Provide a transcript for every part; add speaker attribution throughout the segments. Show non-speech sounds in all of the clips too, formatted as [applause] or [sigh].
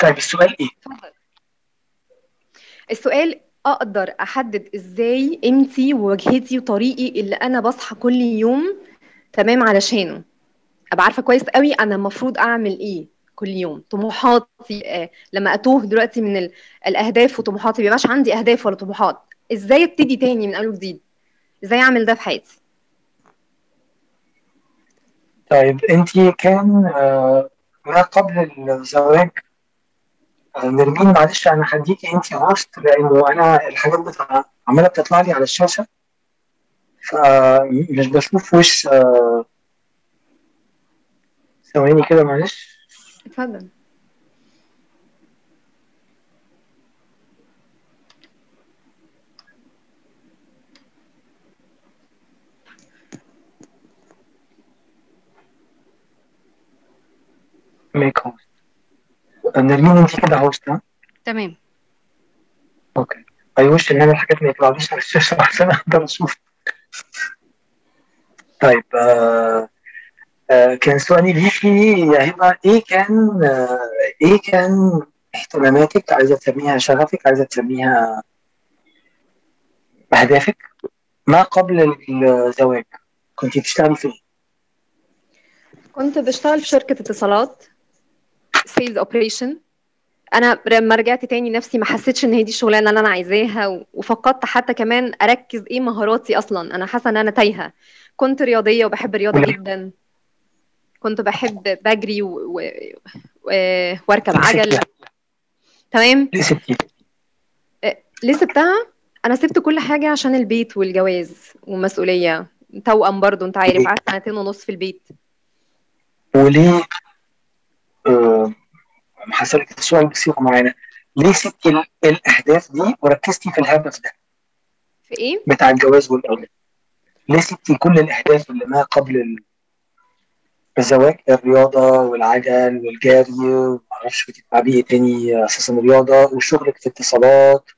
Speaker 1: طيب السؤال
Speaker 2: إيه؟ السؤال أقدر أحدد إزاي قيمتي ووجهتي وطريقي اللي أنا بصحى كل يوم تمام علشانه؟ أبقى عارفة كويس قوي أنا المفروض أعمل إيه كل يوم. طموحاتي آه لما أتوه دلوقتي من ال- الأهداف وطموحاتي مبيبقاش عندي أهداف ولا طموحات. إزاي أبتدي تاني من أول وجديد؟ إزاي أعمل ده في حياتي؟
Speaker 1: طيب انت كان آه، ما قبل الزواج آه، نرمين معلش أنا هديكي انت هوست لأنه أنا الحاجات بتاع عمالة بتطلع لي على الشاشة فمش بشوف وش آه، ثواني كده معلش.
Speaker 2: اتفضل.
Speaker 1: make host نرمين انت كده host ها
Speaker 3: تمام.
Speaker 1: okay. I wish إن أنا الحاجات ما يطلعليش على الشاشه عشان أقدر أشوف طيب آه آه كان سؤالي ليكي يا هبه إيه كان آه إيه كان اهتماماتك عايزة تسميها شغفك؟ عايزة تسميها أهدافك؟ ما قبل الزواج. كنت بتشتغلي في إيه؟
Speaker 2: كنت بشتغل في شركة اتصالات. sales operation أنا لما رجعت تاني نفسي ما حسيتش إن هي دي الشغلانة اللي أنا عايزاها وفقدت حتى كمان أركز إيه مهاراتي أصلا. أنا حاسة إن أنا تايهة. كنت رياضية وبحب
Speaker 1: الرياضة؟
Speaker 2: جدا. كنت بحب بجري و... و... و...
Speaker 1: وأركب
Speaker 2: عجل؟ تمام؟
Speaker 1: ليه سبتيها؟
Speaker 2: ليه سبتها؟ أنا سبت كل حاجة عشان البيت والجواز ومسؤوليه توأم برضو أنت عارف؟ قعدت سنتين ونص في البيت.
Speaker 1: وليه؟ آه هسألك السؤال بصيغه معينه ليه سبتي ال- الأهداف دي وركزتي في الهدف ده؟
Speaker 2: في إيه؟
Speaker 1: بتاع الجواز والأولاد؟ ليه سبتي كل الأهداف اللي ما قبل ال- الزواج؟ الرياضة والعجل والجري ومعرفش بتتعبي إيه تاني أساسا الرياضة وشغلك في اتصالات.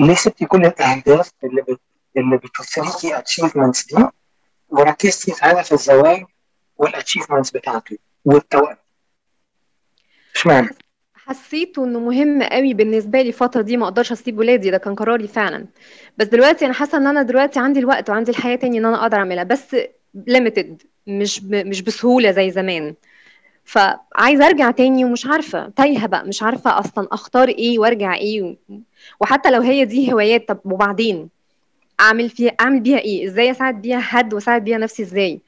Speaker 1: ليه سبتي كل الأهداف اللي بت... اللي بتوصليكي achievements دي وركزتي في هدف الزواج وال achievements بتاعته والتوأم اشمعنى؟
Speaker 2: حسيت إنه مهم قوي بالنسبة لي الفترة دي ما أقدرش أسيب ولادي ده كان قراري فعلا. بس دلوقتي أنا حاسة إن أنا دلوقتي عندي الوقت وعندي الحياة تاني إن أنا أقدر أعملها بس limited مش ب... مش بسهولة زي زمان. فعايزة أرجع تاني ومش عارفة تايهة بقى مش عارفة أصلا أختار إيه وأرجع إيه و... وحتى لو هي دي هوايات طب وبعدين؟ أعمل فيها أعمل بيها إيه؟ إزاي أساعد بيها حد وأساعد بيها نفسي إزاي؟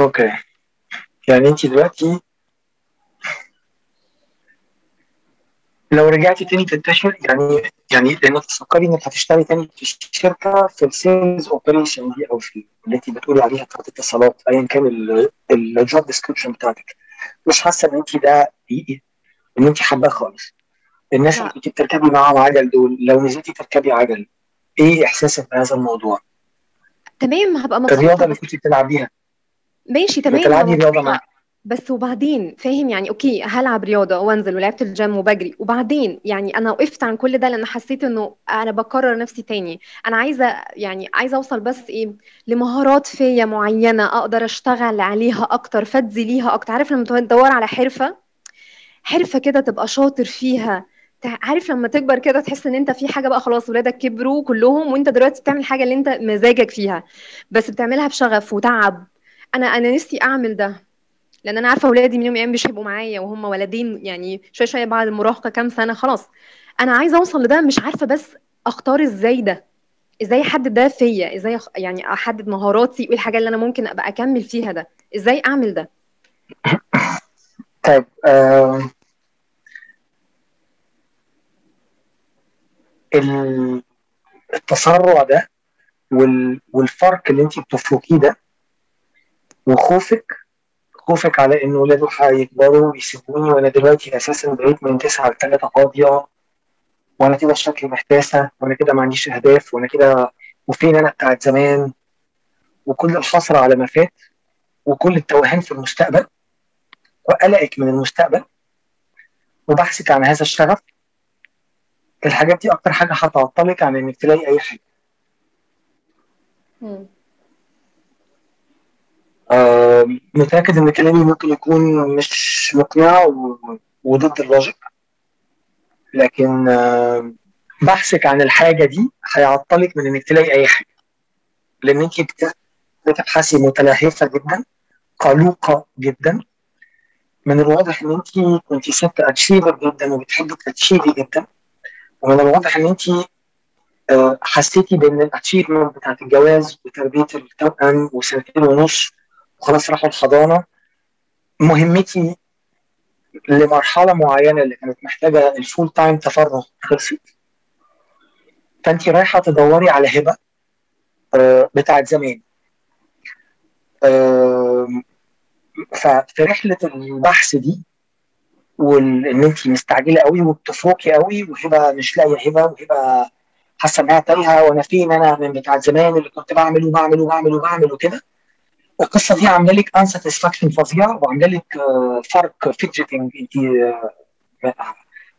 Speaker 1: okay. يعني انت دلوقتي لو رجعتي تاني تنتشر يعني يعني لانك تفكري إنك هتشتغلي تاني في الشركة في ال sales operation دي أو في اللي انت بتقولي عليها بتاعت اتصالات ايا كان ال job description بتاعتك مش حاسة إن انت ده حقيقي إن انت حباه خالص الناس اللي. كنت بتركبي معاهم عجل دول لو نزلتي تركبي عجل إيه إحساسك بهذا الموضوع؟
Speaker 2: تمام هبقى
Speaker 1: الرياضه
Speaker 2: مبسوطة
Speaker 1: اللي كنت بتلعبيها
Speaker 2: ماشي تمام
Speaker 1: بتلعبي
Speaker 2: رياضة.
Speaker 1: معاك
Speaker 2: بس وبعدين فاهم يعني okay هلعب رياضة وأنزل ولعبت الجيم وبجري. وبعدين يعني أنا وقفت عن كل ده لأن حسيت إنه أنا بكرر نفسي تاني. أنا عايزة يعني عايزة أوصل بس إيه لمهارات فيا معينة أقدر أشتغل عليها أكتر فادي ليها أكتر. عارف لما تدور على حرفة؟ حرفة كده تبقى شاطر فيها. عارف لما تكبر كده تحس إن أنت في حاجة بقى خلاص ولادك كبروا كلهم وأنت دلوقتي بتعمل الحاجة اللي أنت مزاجك فيها بس بتعملها بشغف وتعب. أنا أنا نفسي أعمل ده. لأن أنا عارفة اولادي من يوم أيام مش هيبقوا معايا وهم ولدين يعني شوية شوية بعد المراهقة كام سنة خلاص. أنا عايزة أوصل لده مش عارفة بس أختار إزاي ده. إزاي أحدد ده فيا؟ إزاي. يعني أحدد مهاراتي؟ وايه الحاجة اللي أنا ممكن أبقى أكمل فيها ده؟ إزاي أعمل ده؟ [coughs]
Speaker 1: طيب ال- التسرع ده وال- والفرق اللي انت بتفركيه ده وخوفك خوفك على إن ولاده هيكبروا ويسيبوني وأنا دلوقتي أساسا بقيت من تسعة لثلاثه فاضية. وأنا كده شكلي محتاسة وأنا كده ما عنديش أهداف وأنا كده وفين أنا بتاعت زمان. وكل الحسره على ما فات وكل التوهان في المستقبل وقلقك من المستقبل وبحثك عن هذا الشغف. الحاجات دي أكتر حاجة هتعطلك عن إنك تلاقي أي متأكد إن كلامي ممكن يكون مش مقنع. وضد اللوجيك. لكن بحثك عن الحاجة دي هيعطلك من إنك تلاقي أي حاجة. لأن أنت بت- بتبحثي متلهفة جدا قلوقة جدا. من الواضح إن أنت كنت ست achiever جدا وبتحبي ت achieve ي جدا. ومن الواضح إن أنت آه، حسيتي بإن ال achievement بتاعت الجواز وتربية التوأم وسنتين ونص وخلاص راحوا الحضانة. مهمتي لمرحلة معينة اللي كانت محتاجة الفول تايم تفرغ خلصت. فانت رايحة تدوري على هبة آه، بتاعت زمان. ففي رحلة البحث دي وان انت مستعجلة قوي وبتفركي قوي وهبة مش لاقية هبة وهبة حاسة إنها تايهة وأنا فين؟ أنا من بتاع زمان اللي كنت بعمل وبعمل وبعمل وبعمل وكده. القصة دي عاملة لك unsatisfaction فظيع وعاملة لك آه، فرك fidgeting انت آه،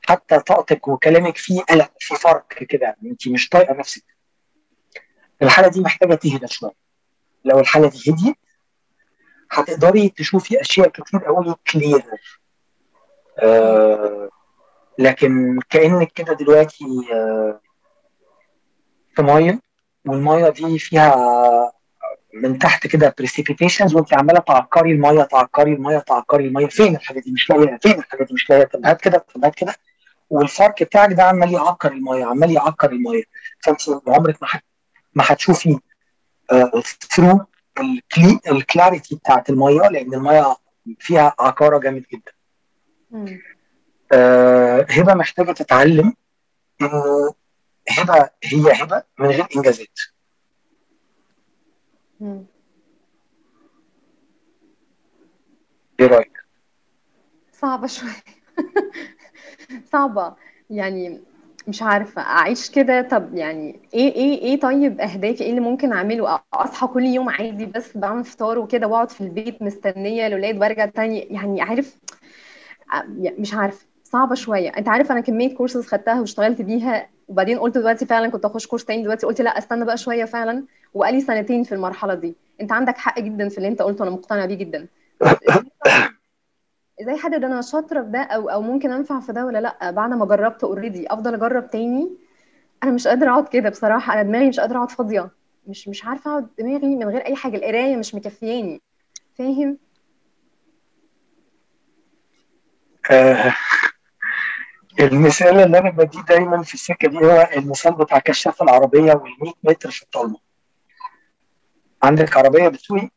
Speaker 1: حتى طاقتك وكلامك فيه قلق في فرك كده انت مش طايقة نفسك. الحالة دي محتاجة تهدى شوية. لو الحالة دي هديت هتقدري تشوفي أشياء كتير قوي clear آه لكن كأنك كده دلوقتي آه في مية والمية دي فيها من تحت كده precipitations وانت عمالة تعكري المية تعكري المية تعكري المية. فين الحاجة دي؟ مش لاقيها. فين الحاجة دي؟ مش لاقيها. طب هات كده طب هات كده. والفرك بتاعك ده عمال يعكر المية عمال يعكر المية. فانت عمرك ما ما هتشوفي through ال clarity بتاعت المية لأن المية فيها عكارة جامد جدا. آه، هبة محتاجة تتعلم. انه هبة هي هبة من غير
Speaker 2: إنجازات.
Speaker 1: إيه رأيك؟
Speaker 2: صعبة شوية. صعبة. يعني مش عارفة. أعيش كده. طب يعني إيه إيه إيه طيب أهدافي؟ إيه اللي ممكن أعمله؟ أصحى كل يوم عادي بس بعمل فطار وكده وأقعد في البيت مستنية الولاد وأرجع تاني. يعني عارف مش عارف صعبة شوية. أنت عارف أنا كمية كورسز خدتها واشتغلت بيها وبعدين قلت دلوقتي فعلا كنت أخش course تاني دلوقتي قلت لأ استنى بقى شوية فعلا. وبقالي سنتين في المرحلة دي. أنت عندك حق جدا في اللي أنت قلته أنا مقتنعة بيه جدا. [coughs] إزاي احدد أنا شاطرة في ده أو أو ممكن أنفع في ده ولا لأ؟ بعد ما جربت already أفضل أجرب تاني. أنا مش قادرة أقعد كده بصراحة. أنا دماغي مش قادرة أقعد فاضية. مش مش عارفة أقعد دماغي من غير أي حاجة. القراية مش مكفياني. فاهم؟
Speaker 1: آه المثال اللي أنا بديه دايما في السكة دي هو المثال بتاع كشاف العربية وال 100 متر في الضلمه عندك عربية بتسوقي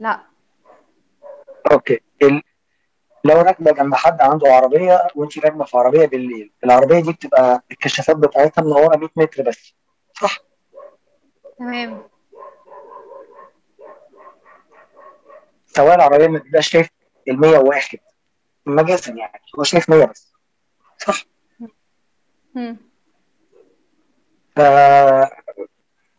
Speaker 2: لا.
Speaker 1: أوكي. ال... لو راكبة جنب حد عنده عربية وأنت راكبة في عربية بالليل العربية دي بتبقى الكشافات بتاعتها منورة 100 متر بس صح؟
Speaker 2: تمام.
Speaker 1: سواء العربية ما تبقاش شايف ال 101 مجازا يعني هو شايف 100 بس صح؟
Speaker 2: هم.
Speaker 1: ف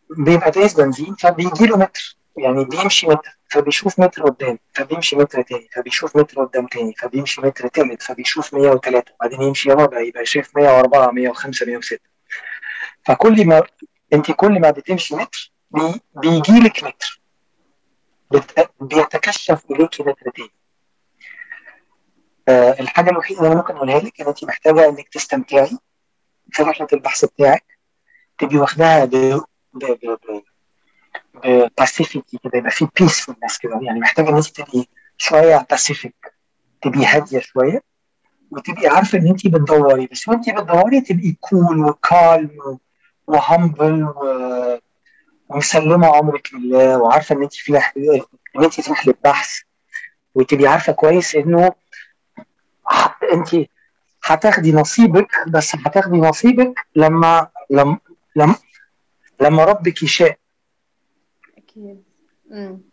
Speaker 1: بيبقى دايس بنزين فبيجي له متر. يعني بيمشي متر فبيشوف متر قدام فبيمشي متر تاني فبيشوف متر قدام تاني فبيمشي متر تالت فبيشوف 103 وبعدين يمشي رابع يبقى شايف 104 105 106 فكل ما انت كل ما بتمشي متر بي... بيجي لك متر. بت... بيتكشف اليك متر تاني. آه الحاجة الوحيدة اللي أنا ممكن أقولها لك إن أنت محتاجة إنك تستمتعي في رحلة البحث بتاعك تبقي واخداها ب... ب... ب... ب... pacific ي كده يبقى في peacefulness كده يعني محتاجه ان انت تبقي شوية pacific تبقي هادية شوية وتبقي عارفة إن انت بتدوري بس وانت بتدوري تبقي كول وكالم وهمبل و... ومسلمة عمرك لله وعارفة إن انت في. إن انت في رحله بحث وتبقي عارفة كويس إنه. انت هتاخدي نصيبك بس هتاخدي نصيبك لما لما لما, لما ربك يشاء.
Speaker 2: أكيد.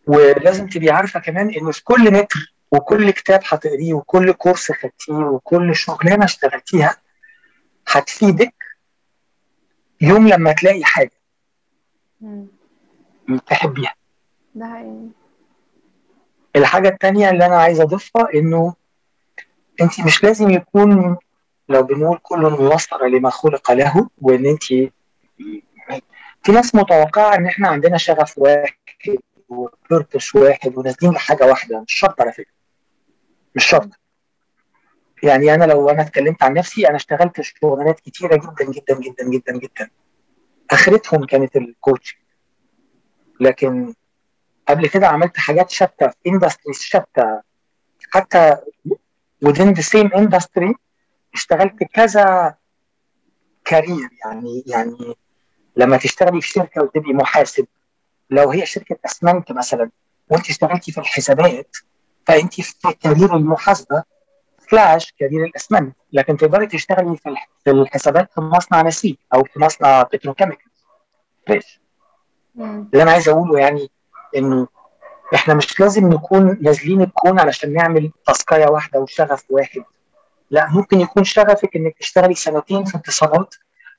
Speaker 1: ولازم تبقي عارفة كمان ان في كل متر وكل كتاب هتقريه وكل كورس خدتيه وكل شغلانة اشتغلتيها هتفيدك يوم لما تلاقي حاجة
Speaker 2: امم
Speaker 1: تحبيها.
Speaker 2: ده حقيقي.
Speaker 1: الحاجة الثانية اللي أنا عايز أضيفها إنه أنت مش لازم يكون لو بنقول كل ميسر لما خلق له وإن أنت في ناس متوقعة إن إحنا عندنا شغف واحد وبيربس واحد ونازلين لحاجه واحدة مش شرط على فكرة. مش شرط. يعني أنا لو أنا اتكلمت عن نفسي أنا اشتغلت شغلانات كتيرة جدا جدا جدا جدا جدا. آخرتهم كانت ال coach لكن قبل كده عملت حاجات شتى في industries شتى. حتى within the same industry اشتغلت كذا career يعني يعني لما تشتغلي في شركة وتبقي محاسب لو هي شركة أسمنت مثلا وأنت اشتغلتي في الحسابات فأنت في career المحاسبة slash career الأسمنت. لكن تقدري تشتغلي في في الحسابات في مصنع نسيج أو في مصنع petrochemicals؟ اللي أنا عايز أقوله يعني إنه إحنا مش لازم نكون نازلين الكون علشان نعمل task اية واحدة وشغف واحد. لا ممكن يكون شغفك إنك تشتغلي سنتين في اتصالات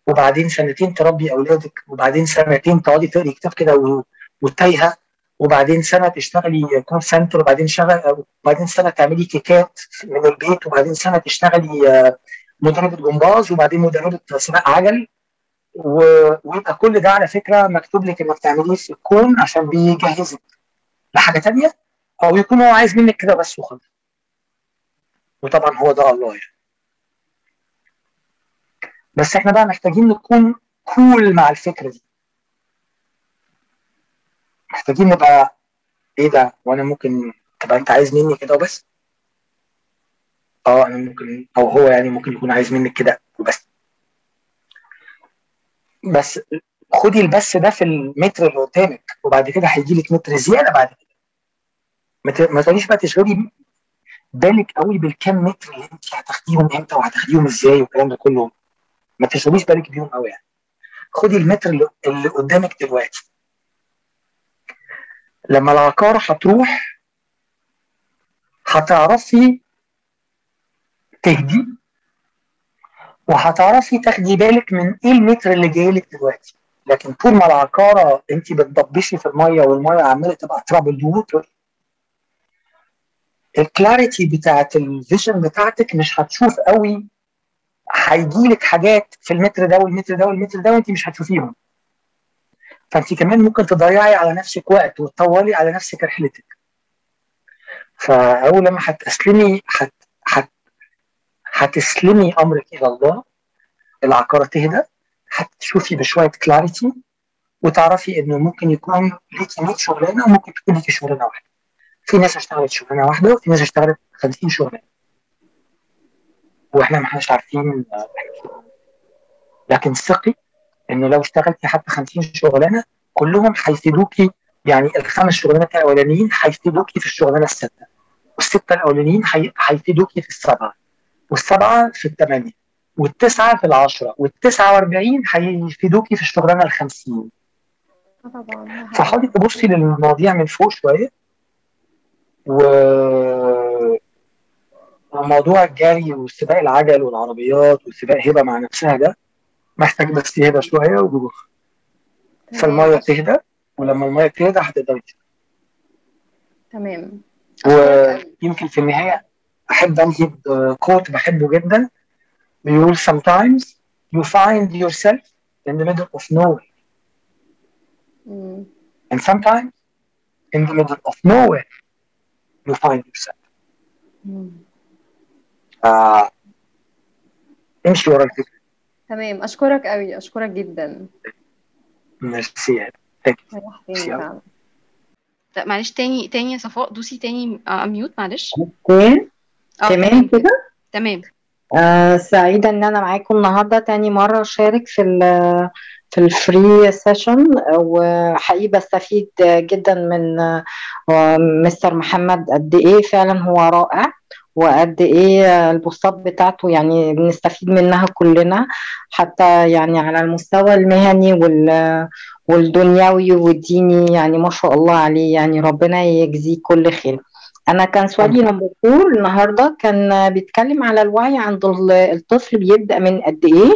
Speaker 1: وبعدين سنتين تربي أولادك وبعدين سنتين تقعدي تقري كتاب كده وتايهة وبعدين سنة تشتغلي call center وبعدين شغل وبعدين سنة تعملي كيكات من البيت وبعدين سنة تشتغلي مدربة جمباز وبعدين مدربة سباق عجل. و... ويبقى كل ده على فكرة مكتوب لك إنك تعمليه في الكون عشان بيجهزك. لحاجه تانية؟ أو يكون هو عايز منك كده بس وخلاص. وطبعا هو ده الله يعني. بس إحنا بقى محتاجين نكون كول مع الفكرة دي. محتاجين نبقى إيه ده؟ وأنا ممكن تبقى أنت عايز مني كده وبس؟ آه أنا ممكن أو هو يعني ممكن يكون عايز منك كده وبس. بس خدي البس ده في المتر اللي قدامك وبعد كده هيجي لك متر زيادة بعد كده. ما تقوليش بقى تشغلي بالك قوي بالكام متر اللي انت هتاخديهم إمتى وهتاخديهم إزاي والكلام ده كله. ما تشغليش بالك بيهم قوي يعني. خدي المتر اللي, قدامك دلوقتي. لما العكارة هتروح هتعرفي تهدي وهتعرفي تاخدي بالك من إيه المتر اللي جاي لك دلوقتي. لكن طول ما العكارة انت بتطبشي في المية والمية عمالة تبقى troubled water ال clarity بتاعت ال vision بتاعتك مش هتشوف قوي هيجي لك حاجات في المتر ده والمتر ده والمتر ده وانت مش هتشوفيهم. فانت كمان ممكن تضيعي على نفسك وقت وتطولي على نفسك رحلتك. فأول لما هتسلمي هت هت هتسلمي أمرك إلى الله العقارة تهدى هتشوفي بشوية كلاريتي وتعرفي إنه ممكن يكون ليكي 100 شغلانة وممكن تكون ليكي شغلانة واحدة. في ناس اشتغلت شغلانة واحدة وفي ناس اشتغلت 50 شغلانة. وإحنا ما احناش عارفين لكن ثقي انه لو اشتغلتي حتى 50 شغلانة كلهم هيفيدوكي يعني الخمس شغلانات الأولانيين هيفيدوكي في الشغلانة الستة والستة الأولانيين هيفيدوكي في السبعة والسبعة في الثمانية والتسعة في العشرة والتسعة وأربعين هيفيدوكي في الشغلانة الخمسين.
Speaker 2: طبعا
Speaker 1: فحاولي تبصي للمواضيع من فوق شوية و وموضوع الجري والسباق العجل والعربيات والسباق هبة مع نفسها ده محتاج بس هبه شوية و... فالمية تهدى ولما المية تهدى هتقدري
Speaker 2: تمام.
Speaker 1: ويمكن في النهاية أحب أنهي بكوت بحبه جدا. بيقول sometimes you find yourself in the middle of nowhere.
Speaker 2: مم.
Speaker 1: and sometimes in the middle of nowhere you find yourself.
Speaker 2: مم.
Speaker 1: آه. امشي ورا الفكرة
Speaker 2: تمام أشكرك قوي أشكرك جدا.
Speaker 1: ميرسي
Speaker 3: لا معلش تاني تاني يا صفاء دوسي تاني mute معلش.
Speaker 4: okay.
Speaker 3: آه
Speaker 4: تمام. كده؟
Speaker 3: تمام.
Speaker 4: آه سعيدة إن أنا معاكم النهاردة. تاني مرة أشارك في ال في ال free session وحقيقي بستفيد جدا من آه، مستر محمد قد إيه فعلا هو رائع. وقد إيه ال post ات بتاعته يعني بنستفيد منها كلنا حتى يعني على المستوى المهني وال والدنيوي والديني يعني ما شاء الله عليه يعني ربنا يجزيه كل خير. أنا كان سؤالي number النهارده كان بيتكلم على الوعي عند ال- الطفل بيبدأ من قد إيه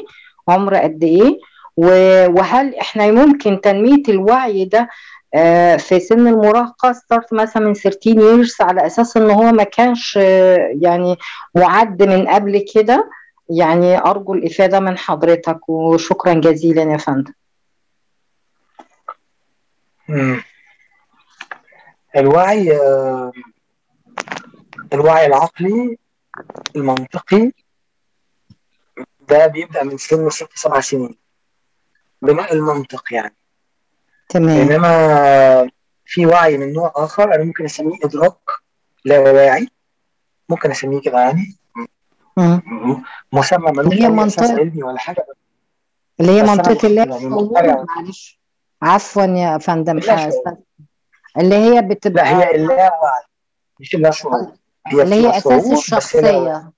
Speaker 4: عمر قد إيه وهل إحنا ممكن تنمية الوعي ده آه، في سن المراهقة ستارت مثلا من 13 years على أساس إن هو ما كانش آه، يعني معد من قبل كده. يعني أرجو الإفادة من حضرتك وشكرا جزيلا يا فندم.
Speaker 1: الوعي آه، الوعي العقلي المنطقي ده بيبدأ من سن ست سبع سنين. بناء المنطق يعني.
Speaker 4: تمام
Speaker 1: إنما في وعي من نوع آخر أنا ممكن أسميه إدراك لا واعي ممكن أسميه كده يعني. مسمى ملوش
Speaker 4: هي منطقة-
Speaker 1: علمي ولا حاجة
Speaker 4: اللي هي
Speaker 1: مش-
Speaker 4: اللي
Speaker 1: يعني.
Speaker 4: معلش عفوا يا فندم. اللي هي بتبقى
Speaker 1: لا هي اللاوعي مش اللاشعور هي
Speaker 4: اللي هي
Speaker 1: أساس.
Speaker 4: الشخصية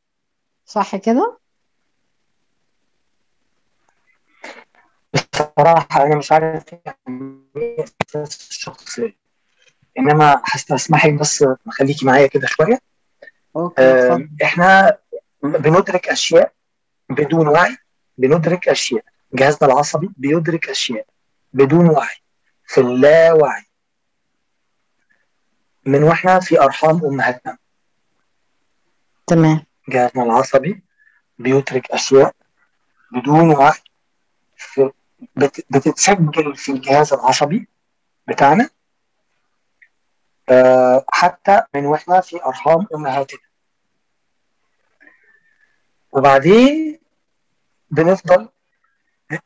Speaker 4: صح كده؟
Speaker 1: بصراحة أنا مش عارف يعني الشخصيه إنما هستسمحك بس خليكي معايا كده شوية.
Speaker 4: أوكي
Speaker 1: آه، إحنا بندرك أشياء بدون وعي بندرك أشياء. جهازنا العصبي بيدرك أشياء بدون وعي في اللاوعي. من وإحنا في أرحام أمهاتنا.
Speaker 4: تمام.
Speaker 1: جهازنا العصبي بيدرك أشياء بدون وعي. بت- بتتسجل في الجهاز العصبي بتاعنا آه، حتى من وإحنا في ارحام أمهاتنا. وبعدين بنفضل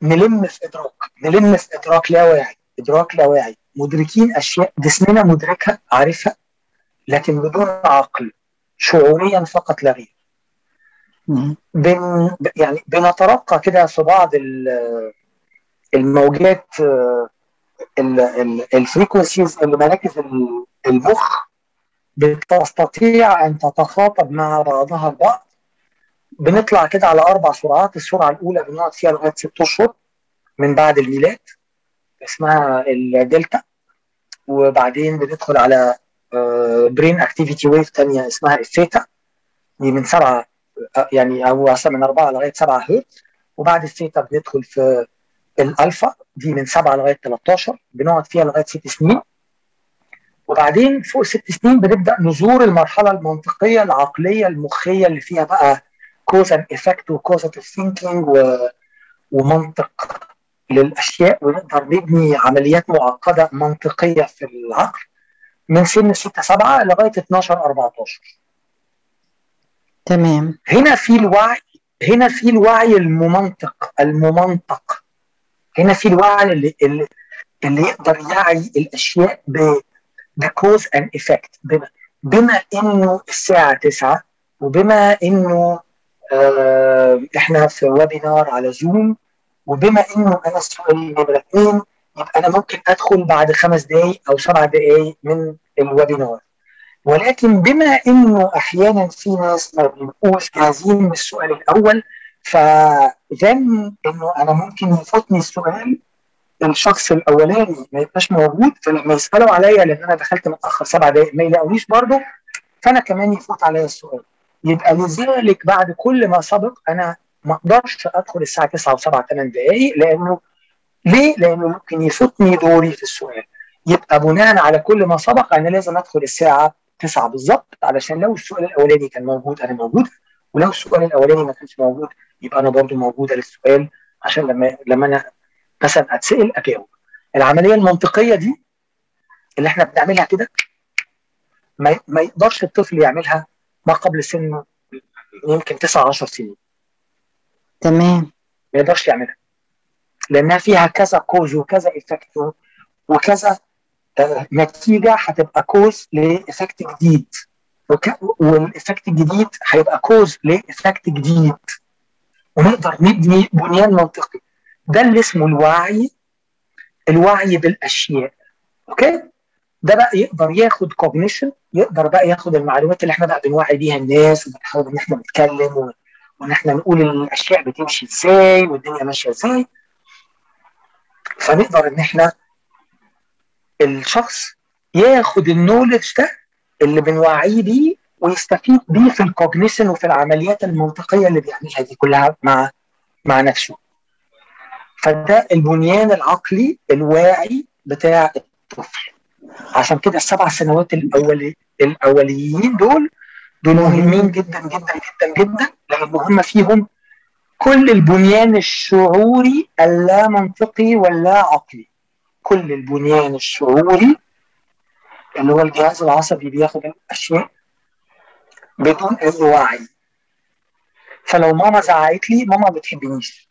Speaker 1: نلم في إدراك نلم في إدراك لا واعي إدراك لا واعي. مدركين أشياء جسمنا مدركها عارفها لكن بدون عقل شعوريا فقط لا غير. بن يعني بنترقى كده في بعض ال- الموجات الفريكونسيز اللي مراكز ال- المخ بتستطيع أن تتخاطب مع بعضها البعض. بنطلع كده على أربع سرعات السرعة الأولى بنقعد فيها لغاية ست أشهر من بعد الميلاد اسمها الدلتا. وبعدين بندخل على brain activity wave ثانية اسمها الثيتا. دي من سبعة آه، يعني أو من أربعة لغاية سبعة هرتز وبعد الثيتا بندخل في الألفا دي من سبعة لغاية 13 بنقعد فيها لغاية ست سنين. وبعدين فوق ست سنين بنبدأ نزور المرحلة المنطقية العقلية المخية اللي فيها بقى cause and effect و causative thinking ومنطق للأشياء ونقدر نبني عمليات معقدة منطقية في العقل من سن 6 7 لغاية 12 14
Speaker 4: تمام.
Speaker 1: هنا في الوعي هنا في الوعي الممنطق الممنطق. هنا في الوعي اللي اللي, اللي يقدر يعي الأشياء ب ب cause and effect بما, بما إنه الساعة 9 وبما إنه آه إحنا في ويبينار على زوم وبما إنه أنا السؤال نمره اثنين يبقى أنا ممكن أدخل بعد خمس دقائق أو سبع دقائق من الويبينار ولكن بما إنه أحيانا في ناس ما بيبقوش جاهزين من السؤال الأول فظن إنه أنا ممكن يفوتني السؤال الشخص الأولاني ما يبقاش موجود فلما يسألوا عليا لأن أنا دخلت متأخر سبع دقائق ما يلاقونيش برضه فأنا كمان يفوت عليا السؤال. يبقى لذلك بعد كل ما سبق أنا ما أقدرش أدخل الساعة 9 و7 8 دقائق لأنه ليه؟ لأنه ممكن يفوتني دوري في السؤال. يبقى بناء على كل ما سبق أنا لازم أدخل الساعة 9 بالظبط علشان لو السؤال الأولاني كان موجود أنا موجود. ولو السؤال الأولاني ما كانش موجود يبقى أنا برضه موجودة للسؤال عشان لما لما أنا مثلا أتسأل أجاوب. العملية المنطقية دي اللي إحنا بنعملها كده ما, ما يقدرش الطفل يعملها ما قبل سن يمكن 9 10 سنين.
Speaker 4: تمام.
Speaker 1: ما يقدرش يعملها. لأنها فيها كذا cause وكذا effect وكذا آه نتيجة هتبقى cause ل effect جديد. وك... وال effect الجديد هيبقى cause ل effect جديد. ونقدر نبني بنيان منطقي. ده اللي اسمه الوعي الوعي بالأشياء. Okay؟ ده بقى يقدر ياخد cognition يقدر بقى ياخد المعلومات اللي إحنا بقى بنوعي بيها الناس وبنحاول إن إحنا نتكلم. وإن إحنا نقول الأشياء بتمشي إزاي والدنيا ماشية إزاي. فنقدر إن إحنا الشخص ياخد ال knowledge ده اللي بنوعيه بيه ويستفيد بيه في ال cognition وفي العمليات المنطقية اللي بيعملها دي كلها مع مع نفسه. فده البنيان العقلي الواعي بتاع الطفل. عشان كده السبع سنوات الاولي الأوليين دول دول مهمين جدا جدا جدا جدا لأن هم فيهم كل البنيان الشعوري اللا منطقي واللا عقلي. كل البنيان الشعوري اللي هو الجهاز العصبي بياخد الأشياء بدون أي وعي. فلو ماما زعقت لي ماما ما بتحبنيش.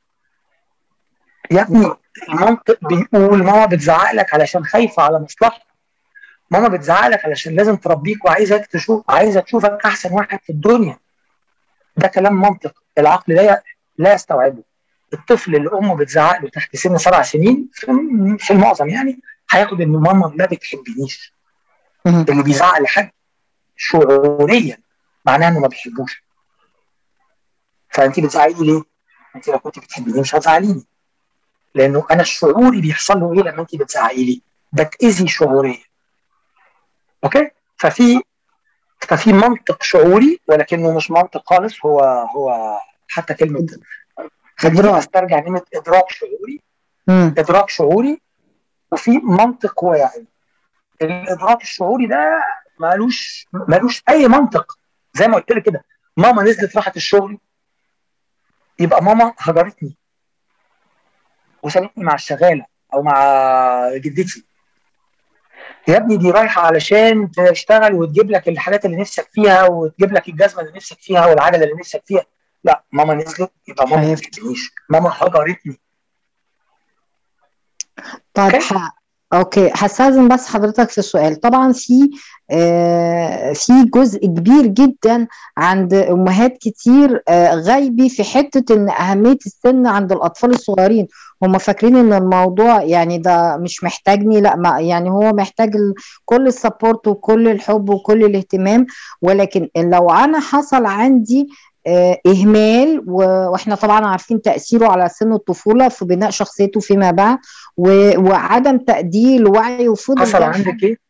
Speaker 1: يا ابني المنطق بيقول ماما بتزعق لك علشان خايفة على مصلحتك. ماما بتزعق لك علشان لازم تربيك وعايزك تشوف عايزه تشوفك أحسن واحد في الدنيا. ده كلام منطق. العقل لا لا يستوعبه. الطفل اللي أمه بتزعق له تحت سن سبع سنين في المعظم يعني هياخد إن ماما ما بتحبنيش. اللي بيزعق لحد شعوريا معناه إنه ما بيحبوش فانت بتزعقي لي ليه؟ انت لو كنت بتحبيني مش هتزعليني لأنه أنا شعوري بيحصل له إيه لما انت بتزعقي لي؟ بتاذي شعوريا أوكي؟ ففي ففي منطق شعوري ولكنه مش منطق خالص هو هو حتى كلمة خليني
Speaker 4: إدراك.
Speaker 1: أسترجع كلمة إدراك شعوري. إدراك شعوري وفي منطق واعي الإدراك الشعوري ده مالوش مالوش أي منطق. زي ما قلت لك كده ماما نزلت راحت الشغل يبقى ماما هجرتني وسابتني مع الشغالة أو مع جدتي. يا ابني دي رايحة علشان تشتغل وتجيب لك الحاجات اللي نفسك فيها وتجيب لك الجزمة اللي نفسك فيها والعجلة اللي نفسك فيها. لا ماما نزلت يبقى ماما ما ماما هجرتني.
Speaker 4: ح... okay هستأذن بس حضرتك في سؤال. طبعا في آه في جزء كبير جدا عند أمهات كتير آه غايب في حتة إن أهمية السن عند الأطفال الصغيرين. هم فاكرين إن الموضوع يعني ده مش محتاجني لأ ما يعني هو محتاج كل ال support وكل الحب وكل الاهتمام. ولكن لو أنا حصل عندي آه، إهمال وإحنا طبعا عارفين تأثيره على سن الطفولة في بناء شخصيته فيما بعد و- وعدم تقدير الوعي وفضل
Speaker 1: حصل عندك
Speaker 4: إيه؟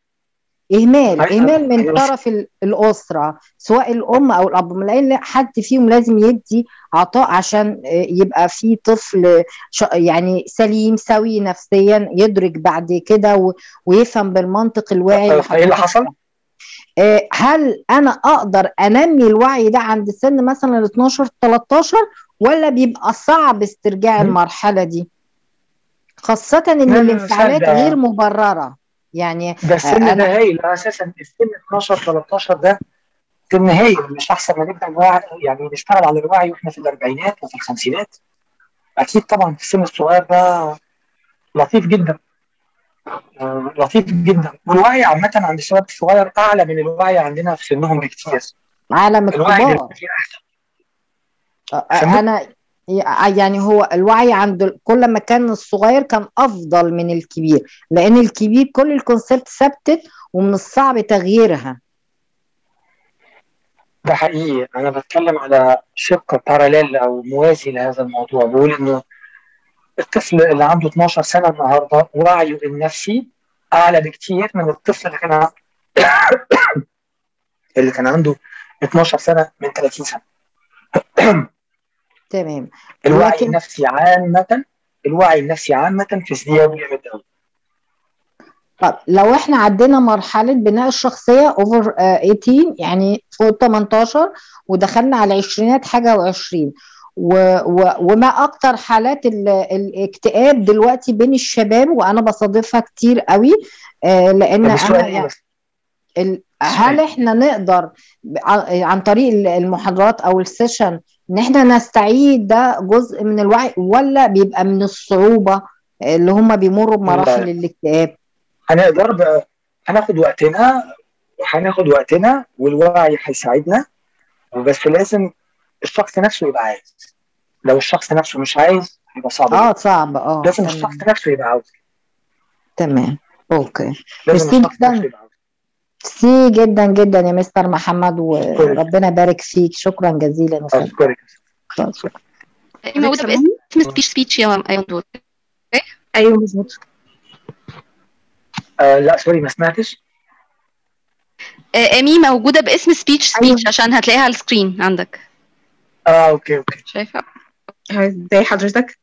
Speaker 1: إهمال
Speaker 4: إهمال من
Speaker 1: أيوة.
Speaker 4: طرف ال- الأسرة سواء الأم أو الأب لأن حد فيهم لازم يدي عطاء عشان آه، يبقى في طفل يعني سليم سوي نفسيا يدرك بعد كده ويفهم بالمنطق الواعي
Speaker 1: إيه اللي حصل؟
Speaker 4: آه، هل أنا أقدر أنمي الوعي ده عند سن مثلا ال 12 13 ولا بيبقى صعب استرجاع. المرحلة دي
Speaker 1: لا، لا،
Speaker 4: الانفعالات غير مبررة. يعني
Speaker 1: ده السن
Speaker 4: آه،
Speaker 1: ده هايل أساسا السن 12 13 ده سن هايل مش أحسن ما نوع- يعني نشتغل على الوعي وإحنا في الأربعينات وفي الخمسينات. أكيد طبعا في السن الصغير ده لطيف جدا. آه، لطيف جدا. والوعي عامة عند الشباب الصغير أعلى من الوعي عندنا في سنهم بكتير.
Speaker 4: عالم الكبار. آه،؟ أنا يعني هو الوعي عند كل ما كان الصغير كان أفضل من الكبير لأن الكبير كل الكونسبت ثبتت ومن الصعب تغييرها.
Speaker 1: ده حقيقي. أنا بتكلم على شق باراليل أو موازي لهذا الموضوع. بقول إنه الطفل اللي عنده 12 سنة النهارده وعيه النفسي أعلى بكتير من الطفل اللي كان [coughs] اللي كان عنده 12 سنة من 30 سنة. [coughs]
Speaker 4: تمام.
Speaker 1: الوعي
Speaker 4: لكن-
Speaker 1: النفسي عامة الوعي النفسي عامة في ازدياد جامد قوي
Speaker 4: طب لو إحنا عدينا مرحلة بناء الشخصية اوفر 18 يعني فوق 18 ودخلنا على العشرينات حاجة وعشرين و و وما أكتر حالات ال- الاكتئاب دلوقتي بين الشباب وأنا بصادفها كتير قوي آه لأن
Speaker 1: أنا
Speaker 4: يعني؟ ال- هل إحنا نقدر عن طريق ال- المحاضرات أو السيشن إن إحنا نستعيد ده جزء من الوعي ولا بيبقى من الصعوبة اللي هم بيمروا بمراحل
Speaker 1: لا.
Speaker 4: الاكتئاب؟
Speaker 1: هنقدر بقى هناخد وقتنا هناخد وقتنا والوعي هيساعدنا وبس لازم الشخص نفسه يبقى عايز. لو الشخص نفسه مش عايز هيبقى صعب. آه.
Speaker 4: صعب. آه
Speaker 1: لازم
Speaker 4: تمام.
Speaker 1: الشخص نفسه يبقى عاوز.
Speaker 4: تمام. Okay.
Speaker 1: لازم الشخص. نفسه يبقى عاوز.
Speaker 4: ميرسي جدا جدا يا مستر محمد وربنا يبارك فيك. شكرا جزيلا يا فندم.
Speaker 3: أشكرك. موجودة باسم speech speech يا دكتور
Speaker 5: أيوه مظبوط.
Speaker 1: آه لا sorry ما سمعتش.
Speaker 3: آه، ايمي موجودة باسم speech speech عشان هتلاقيها على ال screen عندك.
Speaker 1: آه okay okay.
Speaker 3: شايفة؟
Speaker 5: إزاي حضرتك؟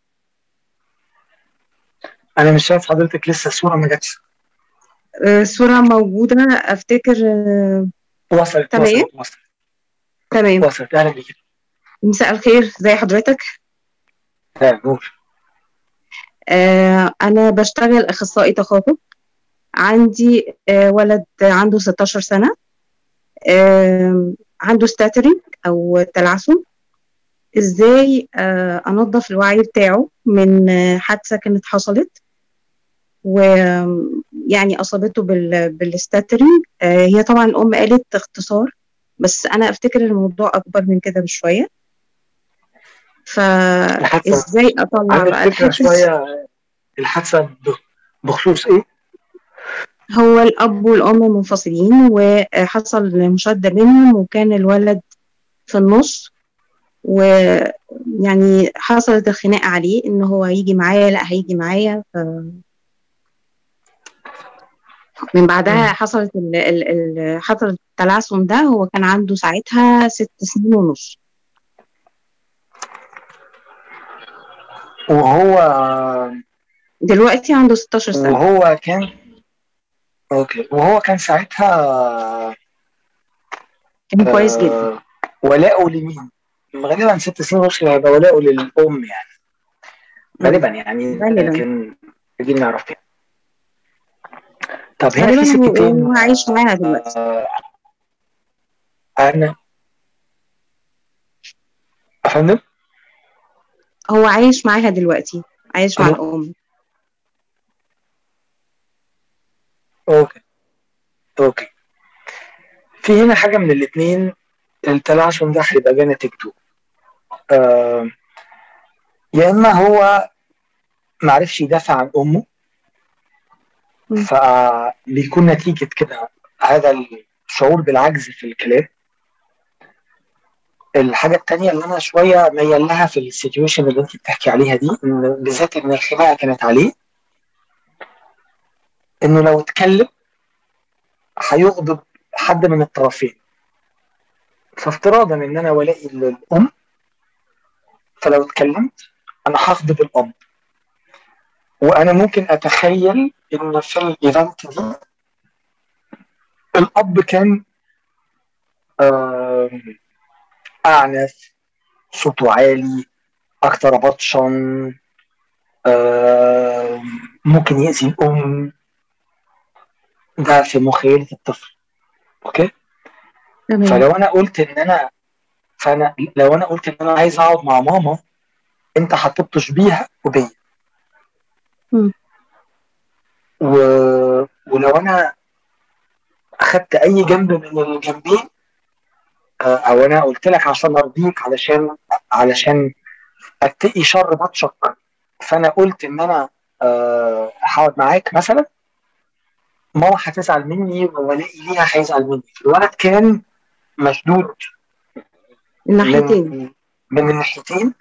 Speaker 1: أنا مش شايف حضرتك لسه الصورة ما جاتش.
Speaker 5: الصورة موجودة أفتكر آه،
Speaker 1: وصلت
Speaker 5: تمام.
Speaker 1: وصلت وصلت.
Speaker 5: تمام.
Speaker 1: وصلت. أهلا بيك.
Speaker 5: مساء الخير ازي حضرتك؟
Speaker 1: نور.
Speaker 5: آه، أنا بشتغل أخصائي تخاطب عندي آه، ولد عنده 16 سنة. آم، عنده stuttering أو تلعثم. إزاي آه، أنظف الوعي بتاعه من آه، حادثة كانت حصلت؟ ويعني أصابته بال- بال stuttering. آه، هي طبعا الأم قالت اختصار بس أنا أفتكر الموضوع أكبر من كده
Speaker 1: عندك
Speaker 5: بقى
Speaker 1: فكرة
Speaker 5: الحافز
Speaker 1: شوية الحادثة بخصوص إيه؟
Speaker 5: هو الأب والأم منفصلين وحصل مشادة بينهم وكان الولد في النص ويعني حصلت الخناقة عليه إن هو هيجي معايا لأ هيجي معايا ف... من بعدها. حصلت ال... ال... ال... حصل التلعثم ده هو كان عنده ساعتها ست سنين ونص
Speaker 1: وهو
Speaker 5: دلوقتي عنده 16 سنة
Speaker 1: وهو كان أوكي وهو كان ساعتها
Speaker 5: كان كويس جدا
Speaker 1: آه ولاؤه لمين؟ غالبا ست سنين ونص هيبقى ولاؤه للأم يعني غالبا يعني
Speaker 5: غالبا.
Speaker 1: لكن دي نعرف كده طب هنا في
Speaker 5: هو عايش معاها دلوقتي.
Speaker 1: آه أنا. أفندم؟
Speaker 5: هو عايش معاها دلوقتي. عايش مع. الأم.
Speaker 1: Okay. Okay. في هنا حاجة من الاثنين التلعثم ده هيبقى جاي نتيجته آه يا إما هو معرفش يدافع عن
Speaker 5: أمه.
Speaker 1: فبيكون نتيجة كده هذا الشعور بالعجز في الكلام الحاجة التانية اللي أنا شوية ميال لها في ال situation اللي أنت بتحكي عليها دي بالذات إن الخناقة كانت عليه إنه لو اتكلم هيغضب حد من الطرفين. فافتراضا إن أنا ولائي للام فلو اتكلمت أنا هغضب الأب. وأنا ممكن أتخيل ان في ال event دي الأب كان أعنف صوته عالي أكتر بطشا ممكن يأذي الأم. ده في مخيلة الطفل أوكي؟
Speaker 5: تمام.
Speaker 1: فلو أنا قلت إن أنا فأنا لو أنا قلت إن أنا عايز أقعد مع ماما أنت هتبطش بيها وبيا. و... ولو أنا أخدت أي جنب من الجنبين آه، أو أنا قلت لك عشان أرضيك علشان علشان أتقي شر بطشك فأنا قلت إن أنا آه، هقعد معاك مثلا ماما هتزعل مني وولائي ليها هيزعل مني؟ الولد كان مشدود
Speaker 5: الناحيتين
Speaker 1: من الناحيتين